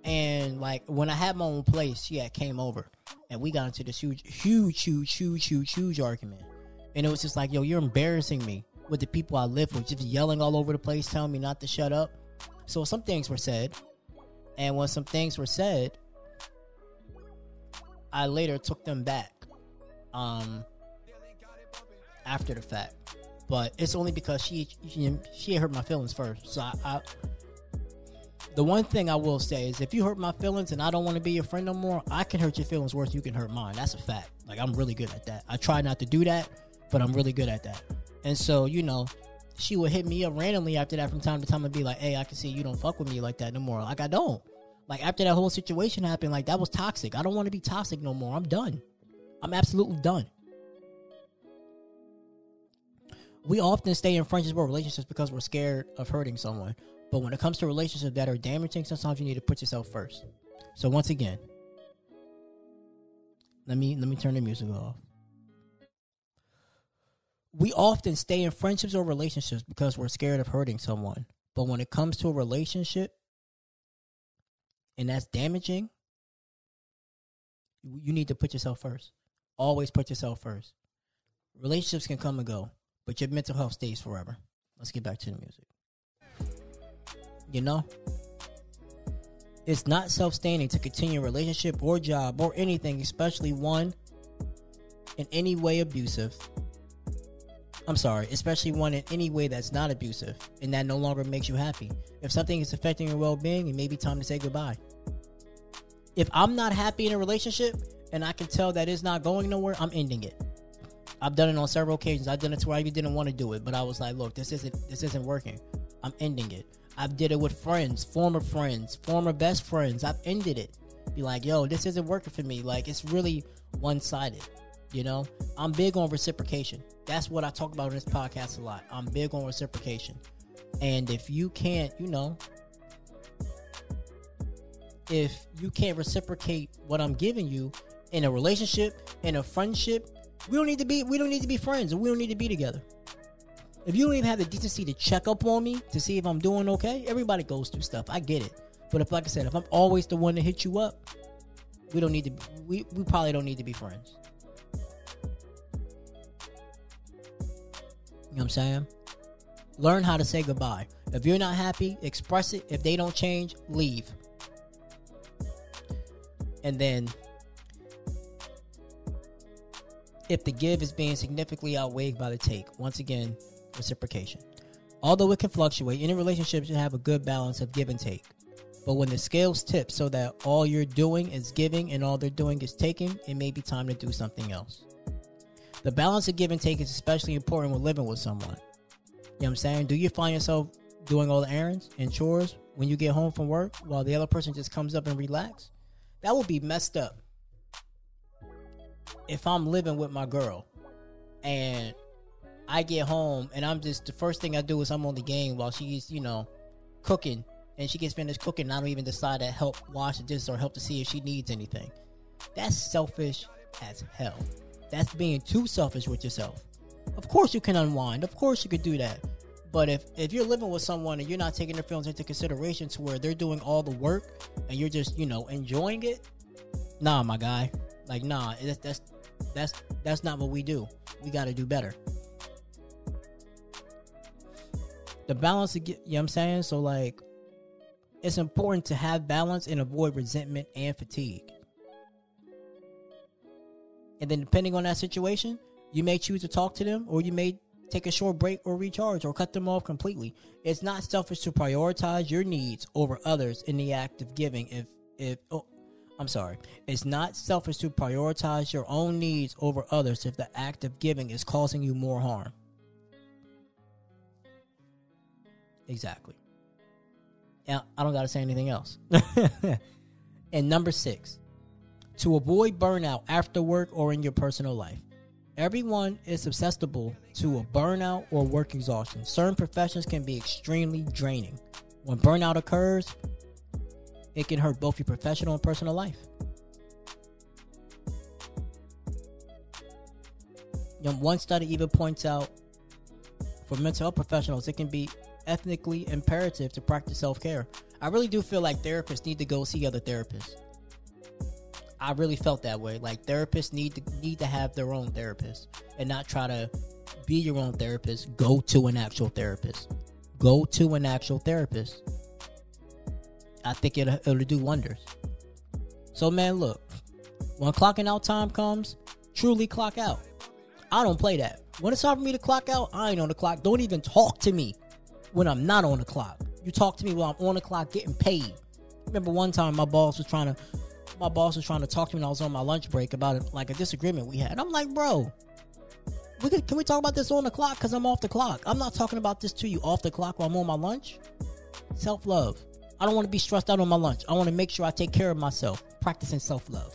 and like when I had my own place, she had came over, and we got into this huge, huge, huge, huge, huge, huge argument, and it was just like, yo, you're embarrassing me with the people I live with, just yelling all over the place, telling me not to shut up. So some things were said, and when some things were said, I later took them back. Um, after the fact, but it's only because she she, she hurt my feelings first. So I, I, the one thing I will say is, if you hurt my feelings and I don't want to be your friend no more, I can hurt your feelings worse. You can hurt mine. That's a fact. Like I'm really good at that. I try not to do that, but I'm really good at that. And so you know, she would hit me up randomly after that from time to time and be like, "Hey, I can see you don't fuck with me like that no more." Like I don't. Like after that whole situation happened, like that was toxic. I don't want to be toxic no more. I'm done. I'm absolutely done. We often stay in friendships or relationships because we're scared of hurting someone. But when it comes to relationships that are damaging, sometimes you need to put yourself first. So once again, let me let me turn the music off. We often stay in friendships or relationships because we're scared of hurting someone. But when it comes to a relationship and that's damaging, you need to put yourself first. Always put yourself first. Relationships can come and go, but your mental health stays forever. Let's get back to the music. You know, it's not self-standing to continue a relationship or job or anything, especially one in any way abusive. I'm sorry, especially one in any way that's not abusive and that no longer makes you happy. If something is affecting your well-being, it may be time to say goodbye. If I'm not happy in a relationship and I can tell that it's not going nowhere, I'm ending it. I've done it on several occasions. I've done it to where I didn't want to do it, but I was like, look, this isn't this isn't working. I'm ending it. I've did it with friends, former friends, former best friends. I've ended it. Be like, yo, this isn't working for me. Like it's really one sided. You know? I'm big on reciprocation. That's what I talk about in this podcast a lot. I'm big on reciprocation. And if you can't, you know, if you can't reciprocate what I'm giving you in a relationship, in a friendship, we don't need to be we don't need to be friends and we don't need to be together. If you don't even have the decency to check up on me to see if I'm doing okay, everybody goes through stuff. I get it. But if like I said, if I'm always the one to hit you up, we don't need to we, we probably don't need to be friends. You know what I'm saying? Learn how to say goodbye. If you're not happy, express it. If they don't change, leave. And then if the give is being significantly outweighed by the take. Once again, reciprocation. Although it can fluctuate, any relationship should have a good balance of give and take. But when the scales tip so that all you're doing is giving and all they're doing is taking, it may be time to do something else. The balance of give and take is especially important when living with someone. You know what I'm saying? Do you find yourself doing all the errands and chores when you get home from work while the other person just comes up and relax? That would be messed up. If I'm living with my girl and I get home and I'm just the first thing I do is I'm on the game while she's, you know, cooking and she gets finished cooking and I don't even decide to help wash the dishes or help to see if she needs anything. That's selfish as hell. That's being too selfish with yourself. Of course you can unwind. Of course you could do that. But if if you're living with someone and you're not taking their feelings into consideration to where they're doing all the work and you're just, you know, enjoying it, nah, my guy. Like nah, that's that's that's that's not what we do. We got to do better. The balance, you know what I'm saying? So like it's important to have balance and avoid resentment and fatigue. And then, depending on that situation, you may choose to talk to them or you may take a short break or recharge or cut them off completely. It's not selfish to prioritize your needs over others in the act of giving. If, if, oh, I'm sorry, it's not selfish to prioritize your own needs over others if the act of giving is causing you more harm. Exactly. Yeah, I don't got to say anything else. and number six, to avoid burnout after work or in your personal life. Everyone is susceptible to a burnout or work exhaustion. Certain professions can be extremely draining. When burnout occurs, it can hurt both your professional and personal life. One study even points out for mental health professionals, it can be ethnically imperative to practice self care. I really do feel like therapists need to go see other therapists. I really felt that way. Like therapists need to need to have their own therapist and not try to be your own therapist. Go to an actual therapist. Go to an actual therapist. I think it'll, it'll do wonders. So man, look, when clocking out time comes, truly clock out. I don't play that. When it's time for me to clock out, I ain't on the clock. Don't even talk to me when I'm not on the clock. You talk to me while I'm on the clock getting paid. Remember one time my boss was trying to my boss was trying to talk to me when I was on my lunch break about it, like a disagreement we had. I'm like, bro, we could, can we talk about this on the clock? Because I'm off the clock. I'm not talking about this to you off the clock while I'm on my lunch. Self love. I don't want to be stressed out on my lunch. I want to make sure I take care of myself, practicing self love.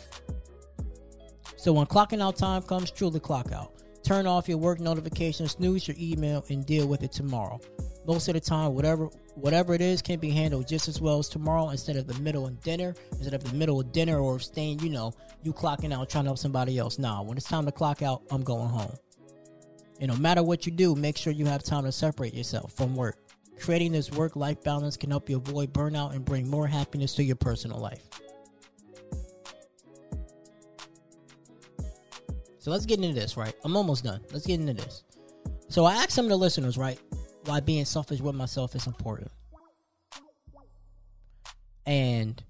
So when clocking out time comes, truly clock out. Turn off your work notifications, snooze your email, and deal with it tomorrow most of the time whatever whatever it is can be handled just as well as tomorrow instead of the middle of dinner instead of the middle of dinner or staying you know you clocking out trying to help somebody else nah when it's time to clock out i'm going home and no matter what you do make sure you have time to separate yourself from work creating this work life balance can help you avoid burnout and bring more happiness to your personal life. So let's get into this right? I'm almost done. Let's get into this. So i asked some of the listeners right why being selfish with myself is important. And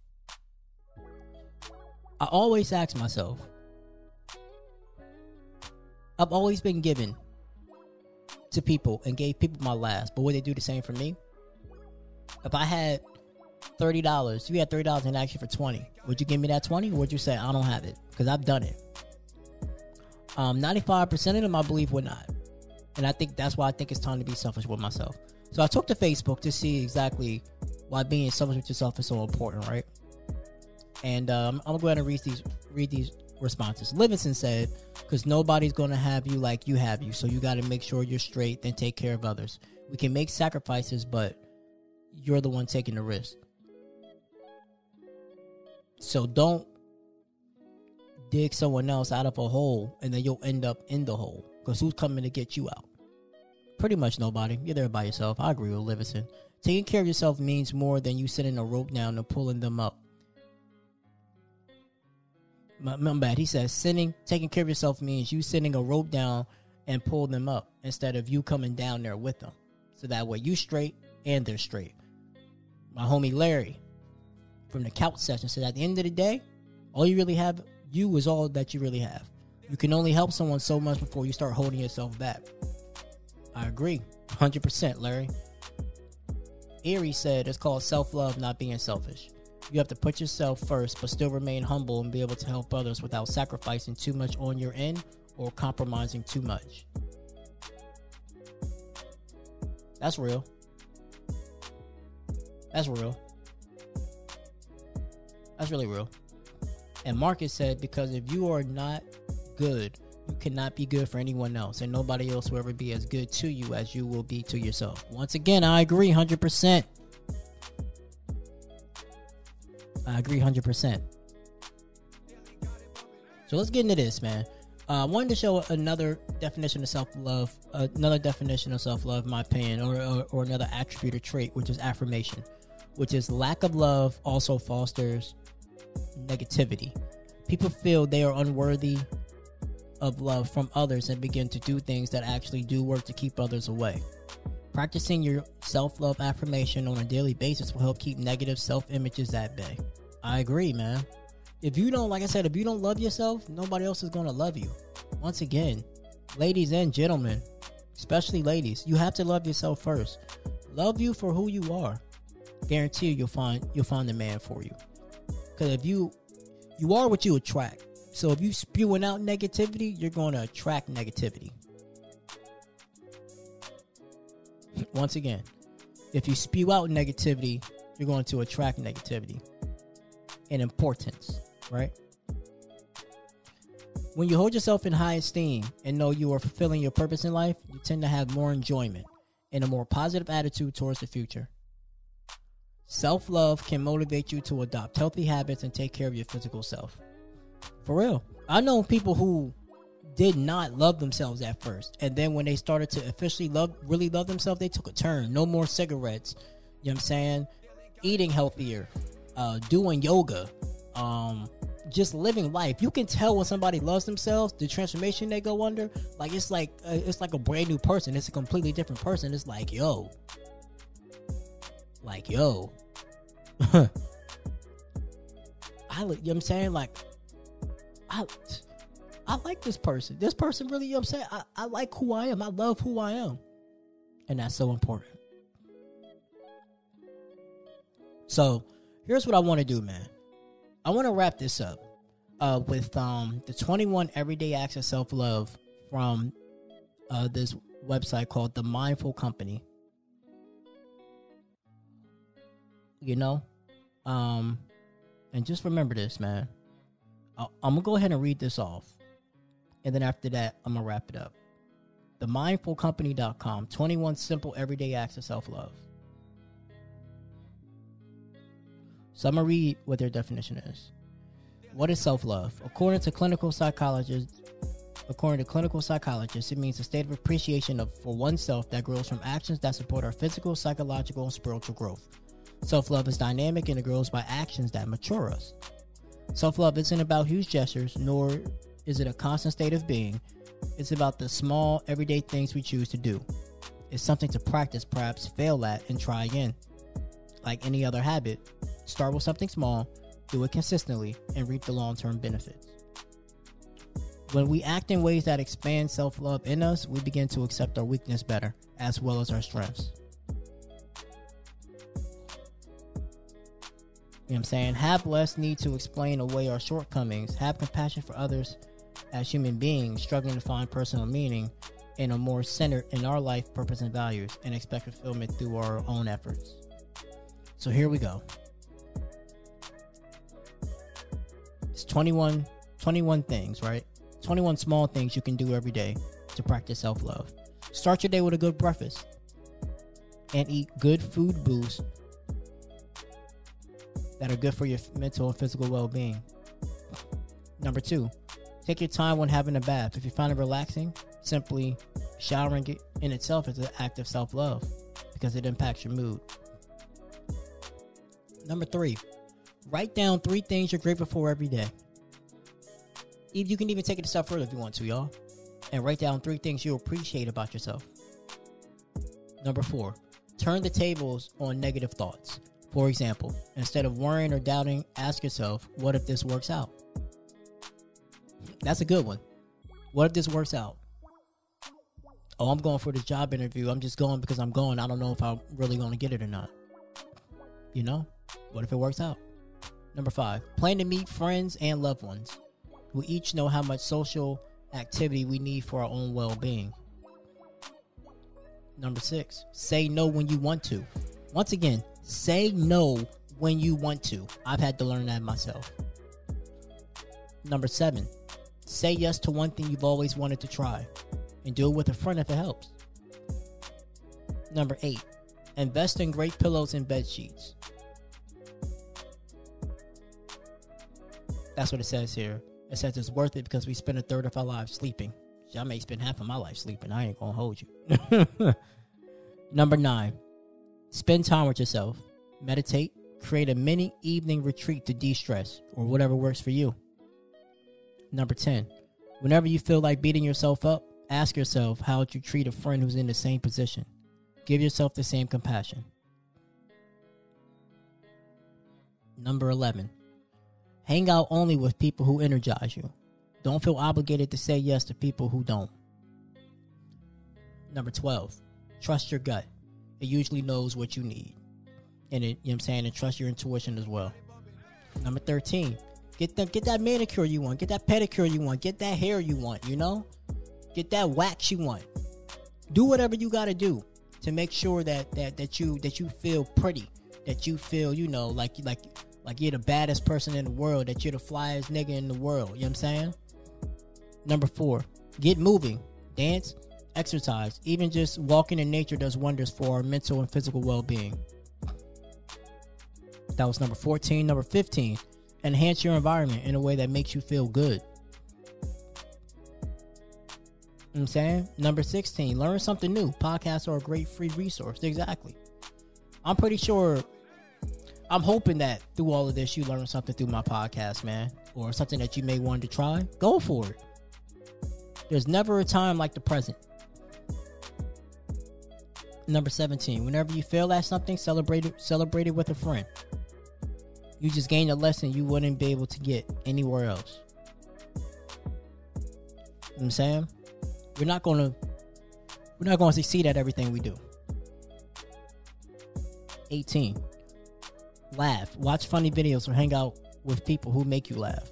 I always ask myself, I've always been given to people and gave people my last, but would they do the same for me? If I had thirty dollars, you had thirty dollars and asked you for twenty, would you give me that twenty, would you say I don't have it because I've done it? Um, ninety-five percent of them, I believe, would not. And I think that's why I think it's time to be selfish with myself. So I took to Facebook to see exactly why being selfish with yourself is so important, right? And um, I'm gonna go ahead and read these read these responses. Livingston said, "Because nobody's gonna have you like you have you, so you got to make sure you're straight, then take care of others. We can make sacrifices, but you're the one taking the risk. So don't dig someone else out of a hole, and then you'll end up in the hole. Because who's coming to get you out? Pretty much nobody. You're there by yourself. I agree with Livingston. Taking care of yourself means more than you sitting a rope down and pulling them up. My bad. He says sitting, taking care of yourself means you sending a rope down and pull them up instead of you coming down there with them. So that way you straight and they're straight. My homie Larry from the couch session said at the end of the day, all you really have, you is all that you really have. You can only help someone so much before you start holding yourself back. I agree. 100%, Larry. Erie said it's called self love, not being selfish. You have to put yourself first, but still remain humble and be able to help others without sacrificing too much on your end or compromising too much. That's real. That's real. That's really real. And Marcus said, because if you are not good, you cannot be good for anyone else, and nobody else will ever be as good to you as you will be to yourself. Once again, I agree 100%. I agree 100%. So let's get into this, man. Uh, I wanted to show another definition of self love, uh, another definition of self love, my opinion, or, or, or another attribute or trait, which is affirmation, which is lack of love also fosters negativity. People feel they are unworthy of love from others and begin to do things that actually do work to keep others away. Practicing your self love affirmation on a daily basis will help keep negative self images at bay. I agree, man. If you don't, like I said, if you don't love yourself, nobody else is going to love you. Once again, ladies and gentlemen, especially ladies, you have to love yourself first. Love you for who you are. Guarantee you, you'll find you'll find a man for you. Because if you you are what you attract. So if you spewing out negativity, you're going to attract negativity. Once again, if you spew out negativity, you're going to attract negativity and importance, right? When you hold yourself in high esteem and know you are fulfilling your purpose in life, you tend to have more enjoyment and a more positive attitude towards the future. Self love can motivate you to adopt healthy habits and take care of your physical self. For real. I know people who did not love themselves at first. And then when they started to officially love really love themselves, they took a turn. No more cigarettes. You know what I'm saying? Eating healthier, uh, doing yoga, um, just living life. You can tell when somebody loves themselves, the transformation they go under. Like it's like uh, it's like a brand new person. It's a completely different person. It's like yo, like yo. I, you know what I'm saying? Like, I, I like this person. This person really, saying? I, I like who I am. I love who I am. And that's so important. So, here's what I want to do, man. I want to wrap this up uh, with um, the 21 everyday acts of self love from uh, this website called The Mindful Company. You know? Um, and just remember this, man. i I'm going to go ahead and read this off. And then after that, I'm going to wrap it up. TheMindfulCompany.com 21 simple everyday acts of self love. So I'm going to read what their definition is. What is self love? According to clinical psychologists, according to clinical psychologists, it means a state of appreciation of for oneself that grows from actions that support our physical, psychological, and spiritual growth. Self love is dynamic and it grows by actions that mature us. Self love isn't about huge gestures, nor is it a constant state of being. It's about the small, everyday things we choose to do. It's something to practice, perhaps fail at, and try again. Like any other habit, start with something small, do it consistently, and reap the long term benefits. When we act in ways that expand self love in us, we begin to accept our weakness better, as well as our strengths. You know what I'm saying? Have less need to explain away our shortcomings. Have compassion for others as human beings struggling to find personal meaning and are more centered in our life purpose and values and expect fulfillment through our own efforts. So here we go. It's 21, 21 things, right? 21 small things you can do every day to practice self love. Start your day with a good breakfast and eat good food boosts that are good for your mental and physical well being. Number two, take your time when having a bath. If you find it relaxing, simply showering in itself is an act of self love because it impacts your mood. Number three, write down three things you're grateful for every day. You can even take it a step further if you want to, y'all. And write down three things you appreciate about yourself. Number four, turn the tables on negative thoughts. For example, instead of worrying or doubting, ask yourself, what if this works out? That's a good one. What if this works out? Oh, I'm going for this job interview. I'm just going because I'm going. I don't know if I'm really going to get it or not. You know? What if it works out? Number five, plan to meet friends and loved ones We each know how much social activity we need for our own well being. Number six, say no when you want to. Once again, say no when you want to. I've had to learn that myself. Number seven, say yes to one thing you've always wanted to try and do it with a friend if it helps. Number eight, invest in great pillows and bed sheets. That's what it says here. It says it's worth it because we spend a third of our lives sleeping. I may spend half of my life sleeping. I ain't gonna hold you. Number nine, spend time with yourself. Meditate. Create a mini evening retreat to de stress or whatever works for you. Number 10, whenever you feel like beating yourself up, ask yourself how would you treat a friend who's in the same position. Give yourself the same compassion. Number 11, hang out only with people who energize you. Don't feel obligated to say yes to people who don't. Number 12, trust your gut. It usually knows what you need. And it, you know what I'm saying? And trust your intuition as well. Number 13, get that get that manicure you want, get that pedicure you want, get that hair you want, you know? Get that wax you want. Do whatever you gotta do to make sure that that that you that you feel pretty, that you feel, you know, like like like you're the baddest person in the world, that you're the flyest nigga in the world. You know what I'm saying? Number four, get moving, dance, exercise. Even just walking in nature does wonders for our mental and physical well being. That was number 14. Number 15, enhance your environment in a way that makes you feel good. You know I'm saying? Number 16, learn something new. Podcasts are a great free resource. Exactly. I'm pretty sure, I'm hoping that through all of this, you learn something through my podcast, man, or something that you may want to try. Go for it. There's never a time like the present. Number 17, whenever you fail at something, celebrate it, celebrate it with a friend. You just gained a lesson you wouldn't be able to get anywhere else. You know I'm saying? We're not gonna we're not gonna succeed at everything we do. 18. Laugh. Watch funny videos or hang out with people who make you laugh.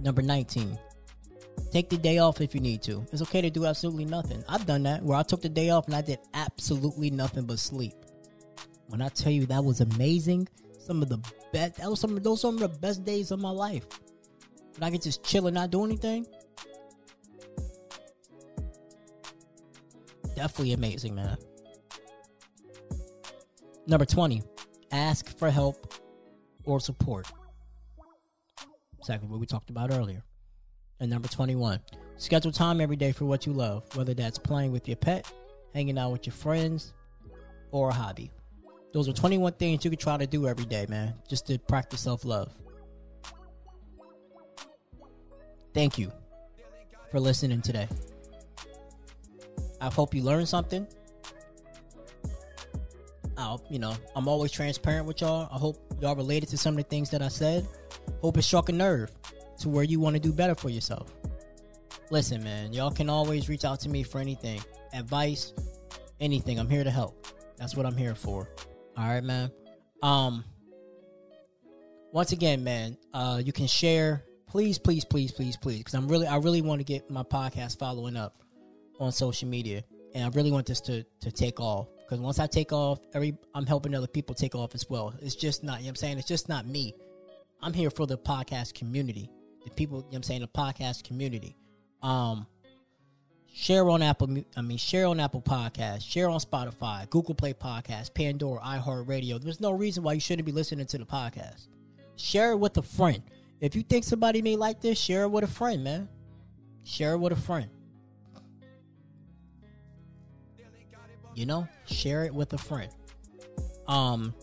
Number 19. Take the day off if you need to. It's okay to do absolutely nothing. I've done that where I took the day off and I did absolutely nothing but sleep. When I tell you that was amazing, some of the best that was some of those some of the best days of my life. When I could just chill and not do anything. Definitely amazing, man. Number 20. Ask for help or support. Exactly what we talked about earlier. And number 21, schedule time every day for what you love, whether that's playing with your pet, hanging out with your friends, or a hobby. Those are 21 things you can try to do every day, man, just to practice self love. Thank you for listening today. I hope you learned something. I'll, you know, I'm always transparent with y'all. I hope y'all related to some of the things that I said. Hope it struck a nerve to where you want to do better for yourself. Listen, man, y'all can always reach out to me for anything, advice, anything. I'm here to help. That's what I'm here for. All right, man. Um once again, man, uh you can share please please please please please cuz I'm really I really want to get my podcast following up on social media and I really want this to to take off cuz once I take off, every I'm helping other people take off as well. It's just not, you know what I'm saying? It's just not me. I'm here for the podcast community. The people, you know what I'm saying, the podcast community. Um share on Apple I mean share on Apple Podcasts, share on Spotify, Google Play Podcasts, Pandora, iHeartRadio. There's no reason why you shouldn't be listening to the podcast. Share it with a friend. If you think somebody may like this, share it with a friend, man. Share it with a friend. You know, share it with a friend. Um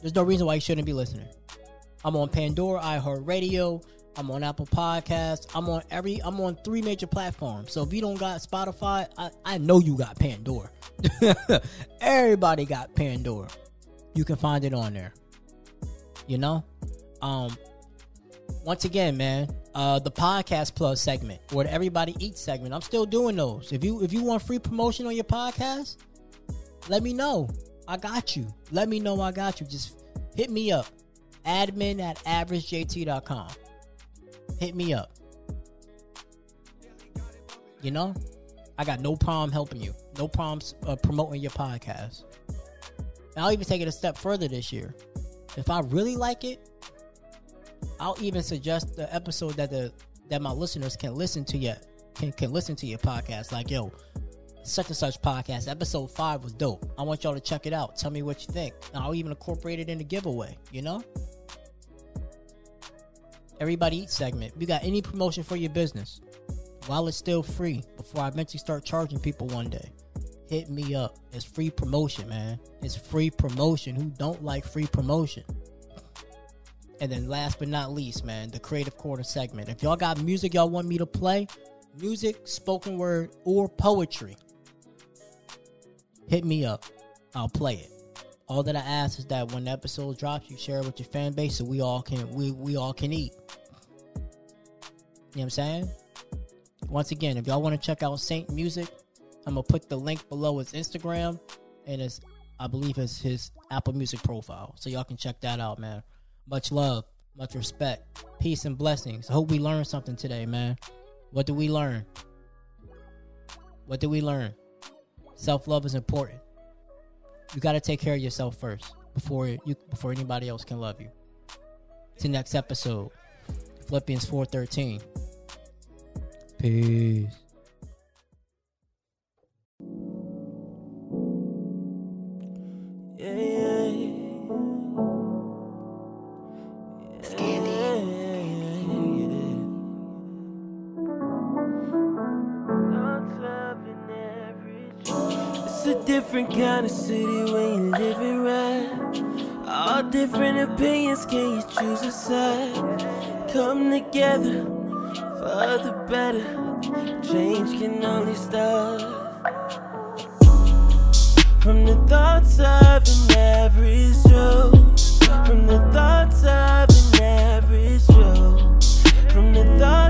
there's no reason why you shouldn't be listening. I'm on Pandora, iHeartRadio. I'm on Apple Podcasts. I'm on every. I'm on three major platforms. So if you don't got Spotify, I, I know you got Pandora. Everybody got Pandora. You can find it on there. You know, um, once again, man, uh, the podcast plus segment or the everybody eats segment. I'm still doing those. If you if you want free promotion on your podcast, let me know. I got you. Let me know I got you. Just hit me up. Admin at averagejt.com. Hit me up. You know, I got no problem helping you. No problems uh, promoting your podcast. And I'll even take it a step further this year. If I really like it, I'll even suggest the episode that the that my listeners can listen to yet can can listen to your podcast. Like, yo, such and such podcast, episode five was dope. I want y'all to check it out. Tell me what you think. And I'll even incorporate it in the giveaway, you know? Everybody Eat segment. You got any promotion for your business, while it's still free, before I eventually start charging people one day, hit me up. It's free promotion, man. It's free promotion. Who don't like free promotion? And then last but not least, man, the creative corner segment. If y'all got music y'all want me to play, music, spoken word, or poetry, hit me up. I'll play it. All that I ask is that when the episode drops, you share it with your fan base so we all can we we all can eat. You know what I'm saying? Once again, if y'all want to check out Saint Music, I'm gonna put the link below his Instagram and his I believe his his Apple Music profile. So y'all can check that out, man. Much love, much respect, peace and blessings. I hope we learned something today, man. What do we learn? What do we learn? Self love is important. You got to take care of yourself first before you before anybody else can love you. To next episode, Philippians four thirteen. Peace. Yeah, yeah, yeah. It's a different kind of city when you live it right. All different opinions, can you choose a side? come together for the better. Change can only start from the thoughts of an average Joe. From the thoughts of an average Joe. From the thoughts.